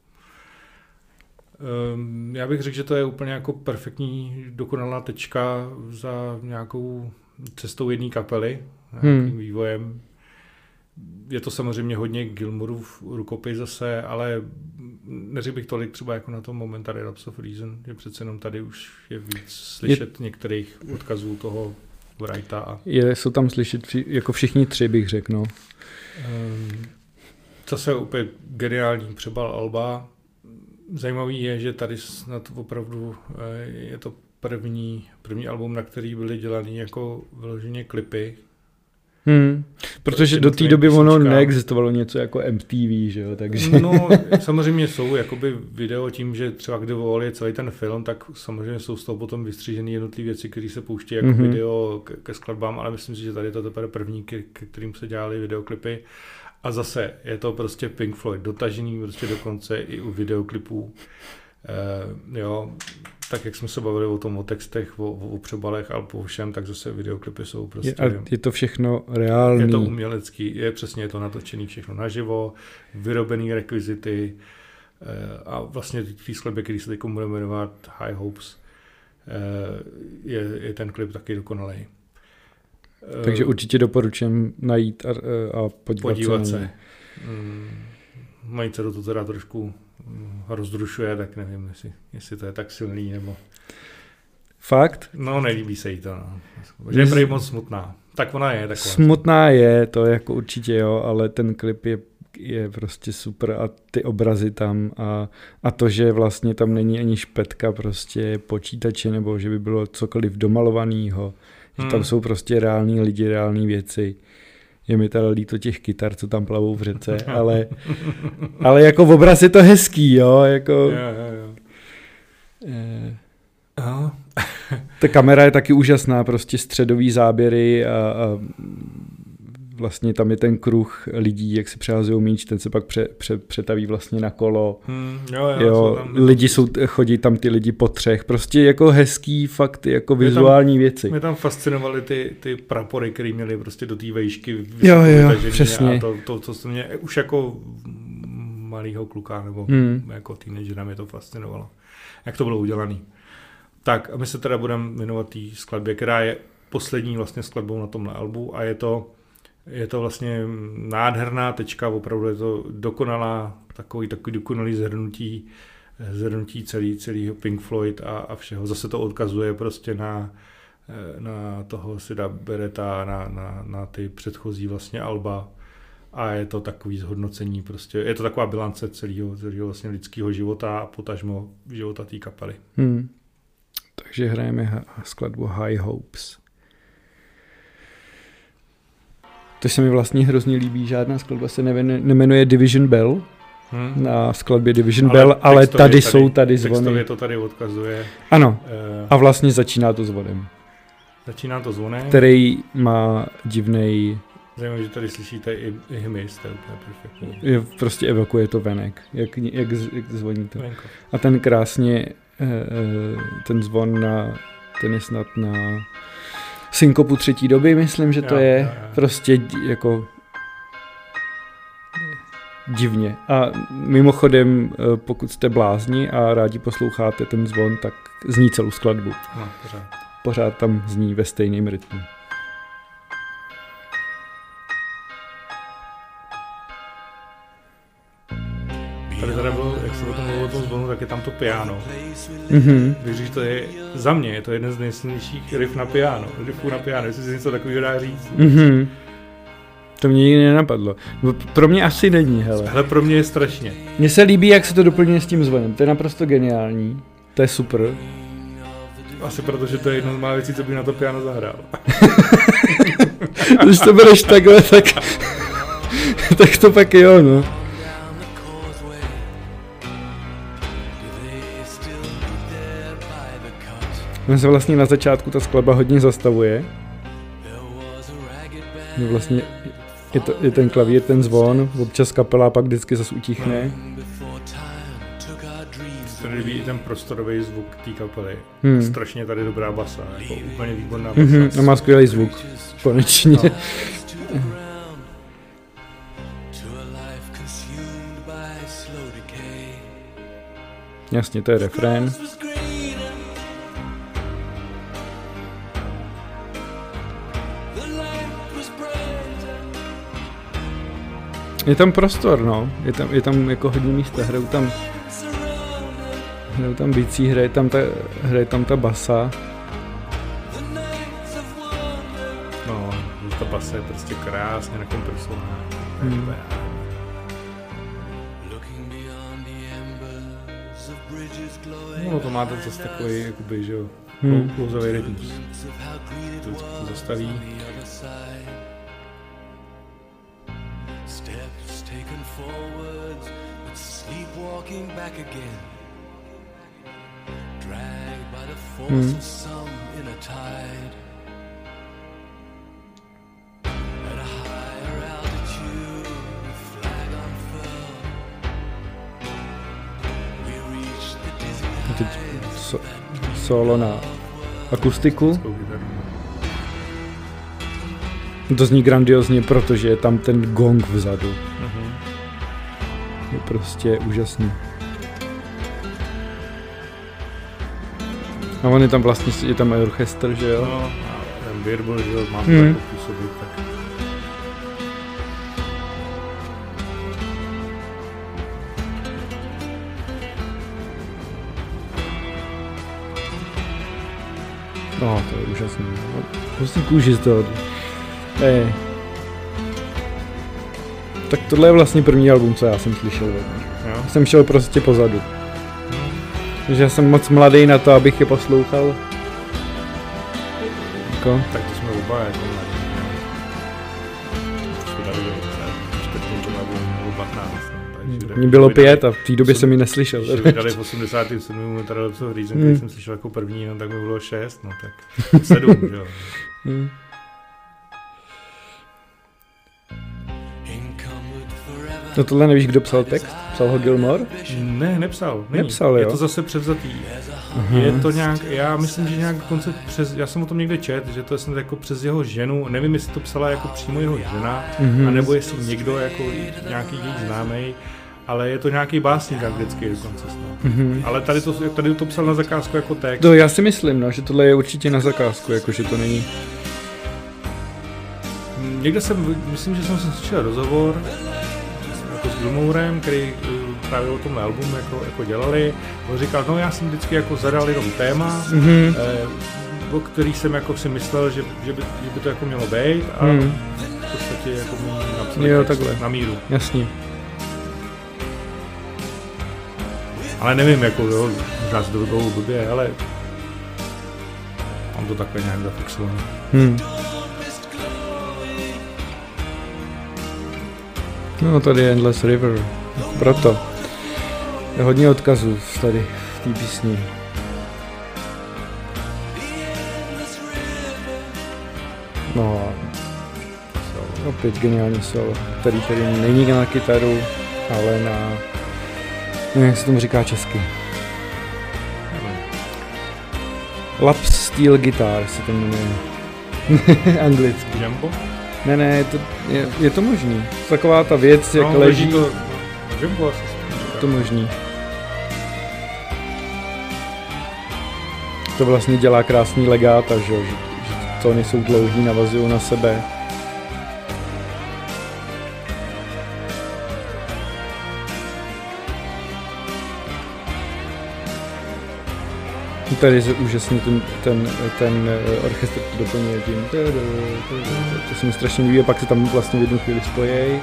Um, já bych řekl, že to je úplně jako perfektní, dokonalá tečka za nějakou cestou jedné kapely, nějakým Hmm. vývojem. Je to samozřejmě hodně Gilmorův rukopis zase, ale neřekl bych tolik třeba jako na tom Momentary Lapse of Reason, že přece jenom tady už je víc slyšet je... některých odkazů toho Wrighta a Je, jsou tam slyšet jako všichni tři, bych řekl, no. Um, zase úplně geniální přebal Alba. Zajímavý je, že tady snad opravdu eh, je to první, první album, na který byly dělaný jako vyloženě klipy. Hmm. Protože do té doby ono neexistovalo něco jako MTV, že jo, takže... No, samozřejmě jsou jakoby video tím, že třeba kde volali je celý ten film, tak samozřejmě jsou z toho potom vystřížené jednotlivé věci, které se pouští jako Mhm. mm-hmm. video ke, ke skladbám, ale myslím si, že tady je to teprve první, ke, ke kterým se dělaly videoklipy. A zase je to prostě Pink Floyd, dotažený prostě dokonce i u videoklipů. E, jo, tak jak jsme se bavili o tom, o textech, o, o přebalech a po všem, tak zase videoklipy jsou prostě... Je, je to všechno reálný. Je to umělecký, je přesně je to natočený všechno naživo, vyrobený rekvizity eh, a vlastně ty skladby, který se teď bude jmenovat High Hopes, eh, je, je ten klip taky dokonalý. Takže určitě doporučujem najít a, a podívat, podívat se. se. Mm, Mají dceru to teda trošku rozdrušuje, tak nevím, jestli, jestli to je tak silný, nebo... Fakt? No, nelíbí se jí to, no. Že je prej moc smutná. Tak ona je taková. Smutná je, to jako určitě jo, ale ten klip je, je prostě super a ty obrazy tam a, a to, že vlastně tam není ani špetka prostě počítače nebo že by bylo cokoliv domalovaného, že tam Hmm. jsou prostě reální lidi, reální věci. Je mi teda líto těch kytar, co tam plavou v řece, ale, ale jako v obraz je to hezký, jo, jako... Jo, jo, jo. eh. Ta kamera je taky úžasná, prostě středový záběry a, a vlastně tam je ten kruh lidí, jak si přehazují míč, ten se pak pře, pře, přetaví vlastně na kolo. Hmm, jo, jo, jsou Jo, tam- lidi jsou, chodí tam ty lidi po třech, prostě jako hezký fakt, jako vizuální věci. Mě tam fascinovaly ty, ty prapory, které měly prostě do té vejšky Jo, jo, přesně. A to, to, to, to mě už jako malýho kluka nebo Hmm. jako teenagera mě to fascinovalo. Jak to bylo udělané. Tak a my se teda budeme jmenovat té skladbě, která je poslední vlastně skladbou na tomhle albu a je to, je to vlastně nádherná tečka, opravdu je to dokonalá, takový, takový dokonalý zhrnutí, zhrnutí celý, celý Pink Floyd a, a všeho. Zase to odkazuje prostě na, eh, na toho Sida Bereta, na, na, na ty předchozí vlastně alba a je to takový zhodnocení, prostě je to taková bilance celého, celého vlastně lidského života a potažmo života té kapely. Hmm. Takže hrajeme skladbu High Hopes. To se mi vlastně hrozně líbí, žádná skladba se nevene, nemenuje Division Bell, Hm? na skladbě Division ale Bell, ale textově tady, jsou tady zvony. To tady odkazuje. Ano, Eh, a vlastně začíná to zvonem, začíná to zvonem. který má divnej, Zajímavé, že tady slyšíte i, i hmyz, to je úplně perfektní. je, prostě evokuje to venek, jak, jak, jak zvoní to. Venko. A ten krásně, eh, eh, ten zvon na, ten je snad na synkopu třetí doby, myslím, že to Jo, je. jo, jo. Prostě jako divně. A mimochodem, eh, pokud jste blázni a rádi posloucháte ten zvon, tak zní celou skladbu. No, pořád. Pořád tam zní ve stejném rytmu. Tady teda bylo, jak se o tom mluvilo o tom zvonu, tak je tam to piano. Mhm. Když to je, za mě je to jeden z nejsilnějších riff na piano, riffů na piano, jestli si něco takového dá říct. Mhm. To mě nikdy nenapadlo. Pro mě asi není, hele. Hele, pro mě je strašně. Mně se líbí, jak se to doplňuje s tím zvonem. To je naprosto geniální. To je super. Asi protože to je jedna z mála věcí, co by na to piano zahrál. [laughs] Když to bereš takhle, tak, tak to pak jo, no. On se vlastně na začátku ta skladba hodně zastavuje. No vlastně je, to, je ten klavír, ten zvon, občas kapela pak vždycky zase utichne. Líbí i ten prostorový zvuk té kapely. Hmm. Strašně tady dobrá basa, jako úplně výborná Mhm, basa. a má skvělý zvuk. Konečně. No. Jasně, to je refrén. Je tam prostor, no. Je tam, je tam jako hodně místa. Hrajou tam, hrajou tam bicí, hraje tam ta, hraje tam ta basa. No, ta basa je prostě krásně nakompresovaná. Hmm. No, to máte zase takový, jakoby, že jo, Hmm. klouzavý rytmus. To zastaví. Steps taken forwards, but sleepwalking back again. Dragged by the force Hmm. of some inner tide. At a higher altitude. We reached the dizzy teď so, solo na akustiku. Kytaru. To zní grandiozně, protože je tam ten gong vzadu. Mhm. Je prostě úžasný. A on je tam vlastně, je tam i orchestr, že jo? No, a ten Birbol, že jo, má to Hmm. jako působit, tak No, to je úžasný. No, Prostě kůži z toho. Ej. Tak tohle je vlastně první album, co já jsem slyšel. od nich. jo. Jsem šel prostě pozadu. Že já jsem moc mladý na to, abych je poslouchal. Jako, Tak to jsme oba jako mladí, jo. Jsme dali do čtvrtým to bylo bylo 15, no, Mně bylo vydali- pět a v té době jsem ji neslyšel. Když vydali v 87. Metalopsov Reason, Hmm. který jsem slyšel jako první, no tak mi bylo 6, no tak 7, že jo. Hmm. No tohle nevíš, kdo psal text? Psal ho Gilmore? Ne, nepsal. Není. Nepsal, Je jo? to zase převzatý. Je to nějak, já myslím, že nějak koncept přes, já jsem o tom někde čet, že to je snad jako přes jeho ženu, nevím, jestli to psala jako přímo jeho žena, Mhm. anebo jestli někdo jako nějaký její známý, ale je to nějaký básník anglický dokonce snad. Mhm. Ale tady to, tady to psal na zakázku jako text. To já si myslím, no, že tohle je určitě na zakázku, jakože to není. Někde jsem, myslím, že jsem slyšel rozhovor jako Gilmourem, který eh, právě o tom albumu jako, jako dělali. On říkal, no já jsem vždycky jako zadal jenom téma, Mhm. eh, o který jsem jako si myslel, že, že, by, že by to jako mělo být a Hmm. v podstatě jako napsali Jo, takhle. na míru. Jasně. Ale nevím, jako jo, možná si to vybavu blbě, ale mám to takhle nějak zafixované. Hmm. No tady je Endless River. Proto. Je hodně odkazů tady v té písni. No a opět geniální solo, který tady není na kytaru, ale na, nevím, jak se tomu říká česky. Lap Steel Guitar se to jmenuje. [laughs] Anglicky. Jumbo? Ne, ne, je to, je, je to možný. Taková ta věc, jak no, leží, to... Jumbo asi. to možný. To vlastně dělá krásný legáta, že, že, že tóny jsou dlouhý, navazují na sebe. Tady je úžasný ten, ten, ten eh, orchestr to doplňuje tím. To se mi strašně líbí a pak se tam vlastně v jednu chvíli spojí.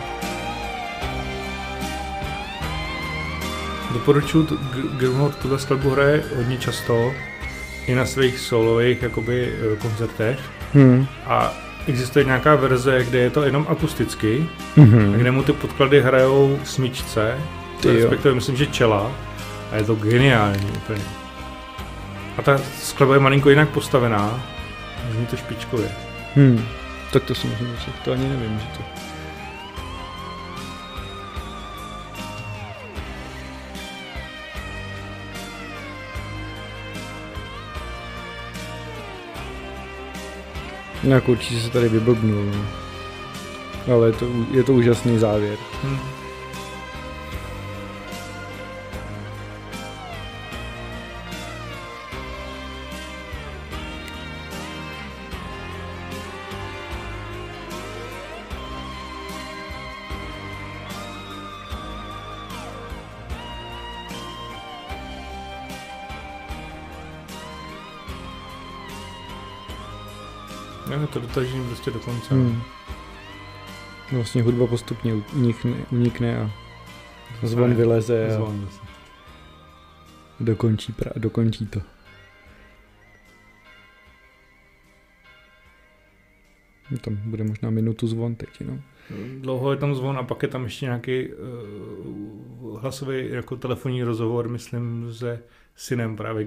Doporučuji, Gilmour tuhle skladbu hraje hodně často i na svých solových jakoby eh, koncertech Hmm. a existuje nějaká verze, kde je to jenom akusticky, Mhm. kde mu ty podklady hrajou smyčce, Ty jo. respektive myslím, že čela a je to geniální úplně. A ta skladba je malinko jinak postavená, zní to špičkově. Hmm. Tak to si můžu říct, to ani nevím, že to... Jako určitě se tady vyblbnul, no. Ale je to, je to úžasný závěr. Hm. To dotažím prostě do konce. Hmm. Vlastně hudba postupně unikne, unikne a zvon vyleze a Zvon dokončí, pra, dokončí to. No, Tam bude možná minutu zvon teď, no. Dlouho je tam zvon a pak je tam ještě nějaký uh, hlasový jako telefonní rozhovor, myslím, se synem právě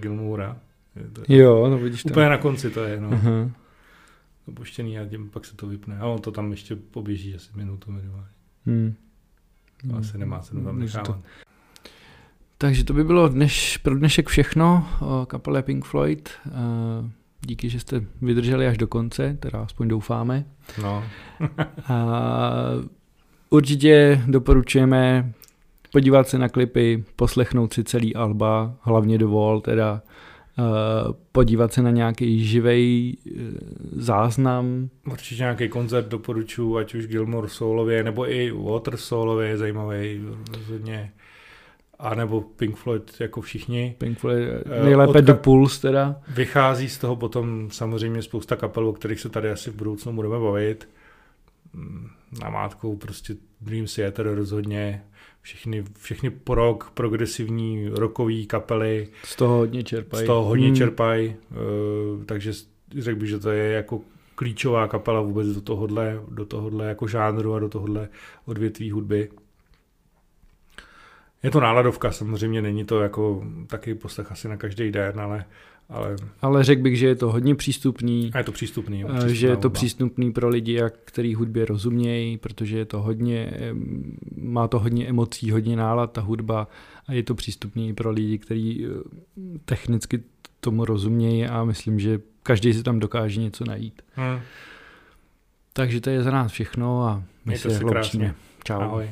to Jo, no vidíš tam. Úplně na konci to je, no. Aha. Opuštěný a tím pak se to vypne. A on to tam ještě poběží asi minutu minimálně. Hmm. To asi nemá cenu tam to- nechávat. Takže to by bylo dneš, pro dnešek všechno o kapele Pink Floyd. Eh, Díky, že jste vydrželi až do konce, teda aspoň doufáme. No, A určitě doporučujeme podívat se na klipy, poslechnout si celý alba, hlavně dovol, teda podívat se na nějaký živej eh, záznam. určitě nějaký koncert doporučuji, ať už Gilmore solově, nebo i Water solově je zajímavý rozhodně. A nebo Pink Floyd jako všichni. Pink Floyd, Eh, nejlépe odka- The Pulse teda. Vychází z toho potom samozřejmě spousta kapel, o kterých se tady asi v budoucnu budeme bavit. Mm, Namátkou prostě Dream Theater rozhodně, všechny, všechny prog, progresivní rokový kapely, Z toho hodně čerpají. z toho hodně Hmm. čerpají, eh, takže řekl bych, že to je jako klíčová kapela vůbec do tohohle, do tohohle jako žánru a do tohohle odvětví hudby. Je to náladovka, samozřejmě není to jako taky poslech asi na každý den, ale, ale Ale řekl bych, že je to hodně přístupný. a je to přístupný. Jo, Eh, že je to hudba. přístupný pro lidi, jak, který hudbě rozumějí, protože je to hodně, má to hodně emocí, hodně nálad ta hudba a je to přístupný pro lidi, kteří eh, technicky tomu rozumějí a myslím, že každý si tam dokáže něco najít. Hmm. Takže to je za nás všechno a my Mějte se se. Čau. Ahoj.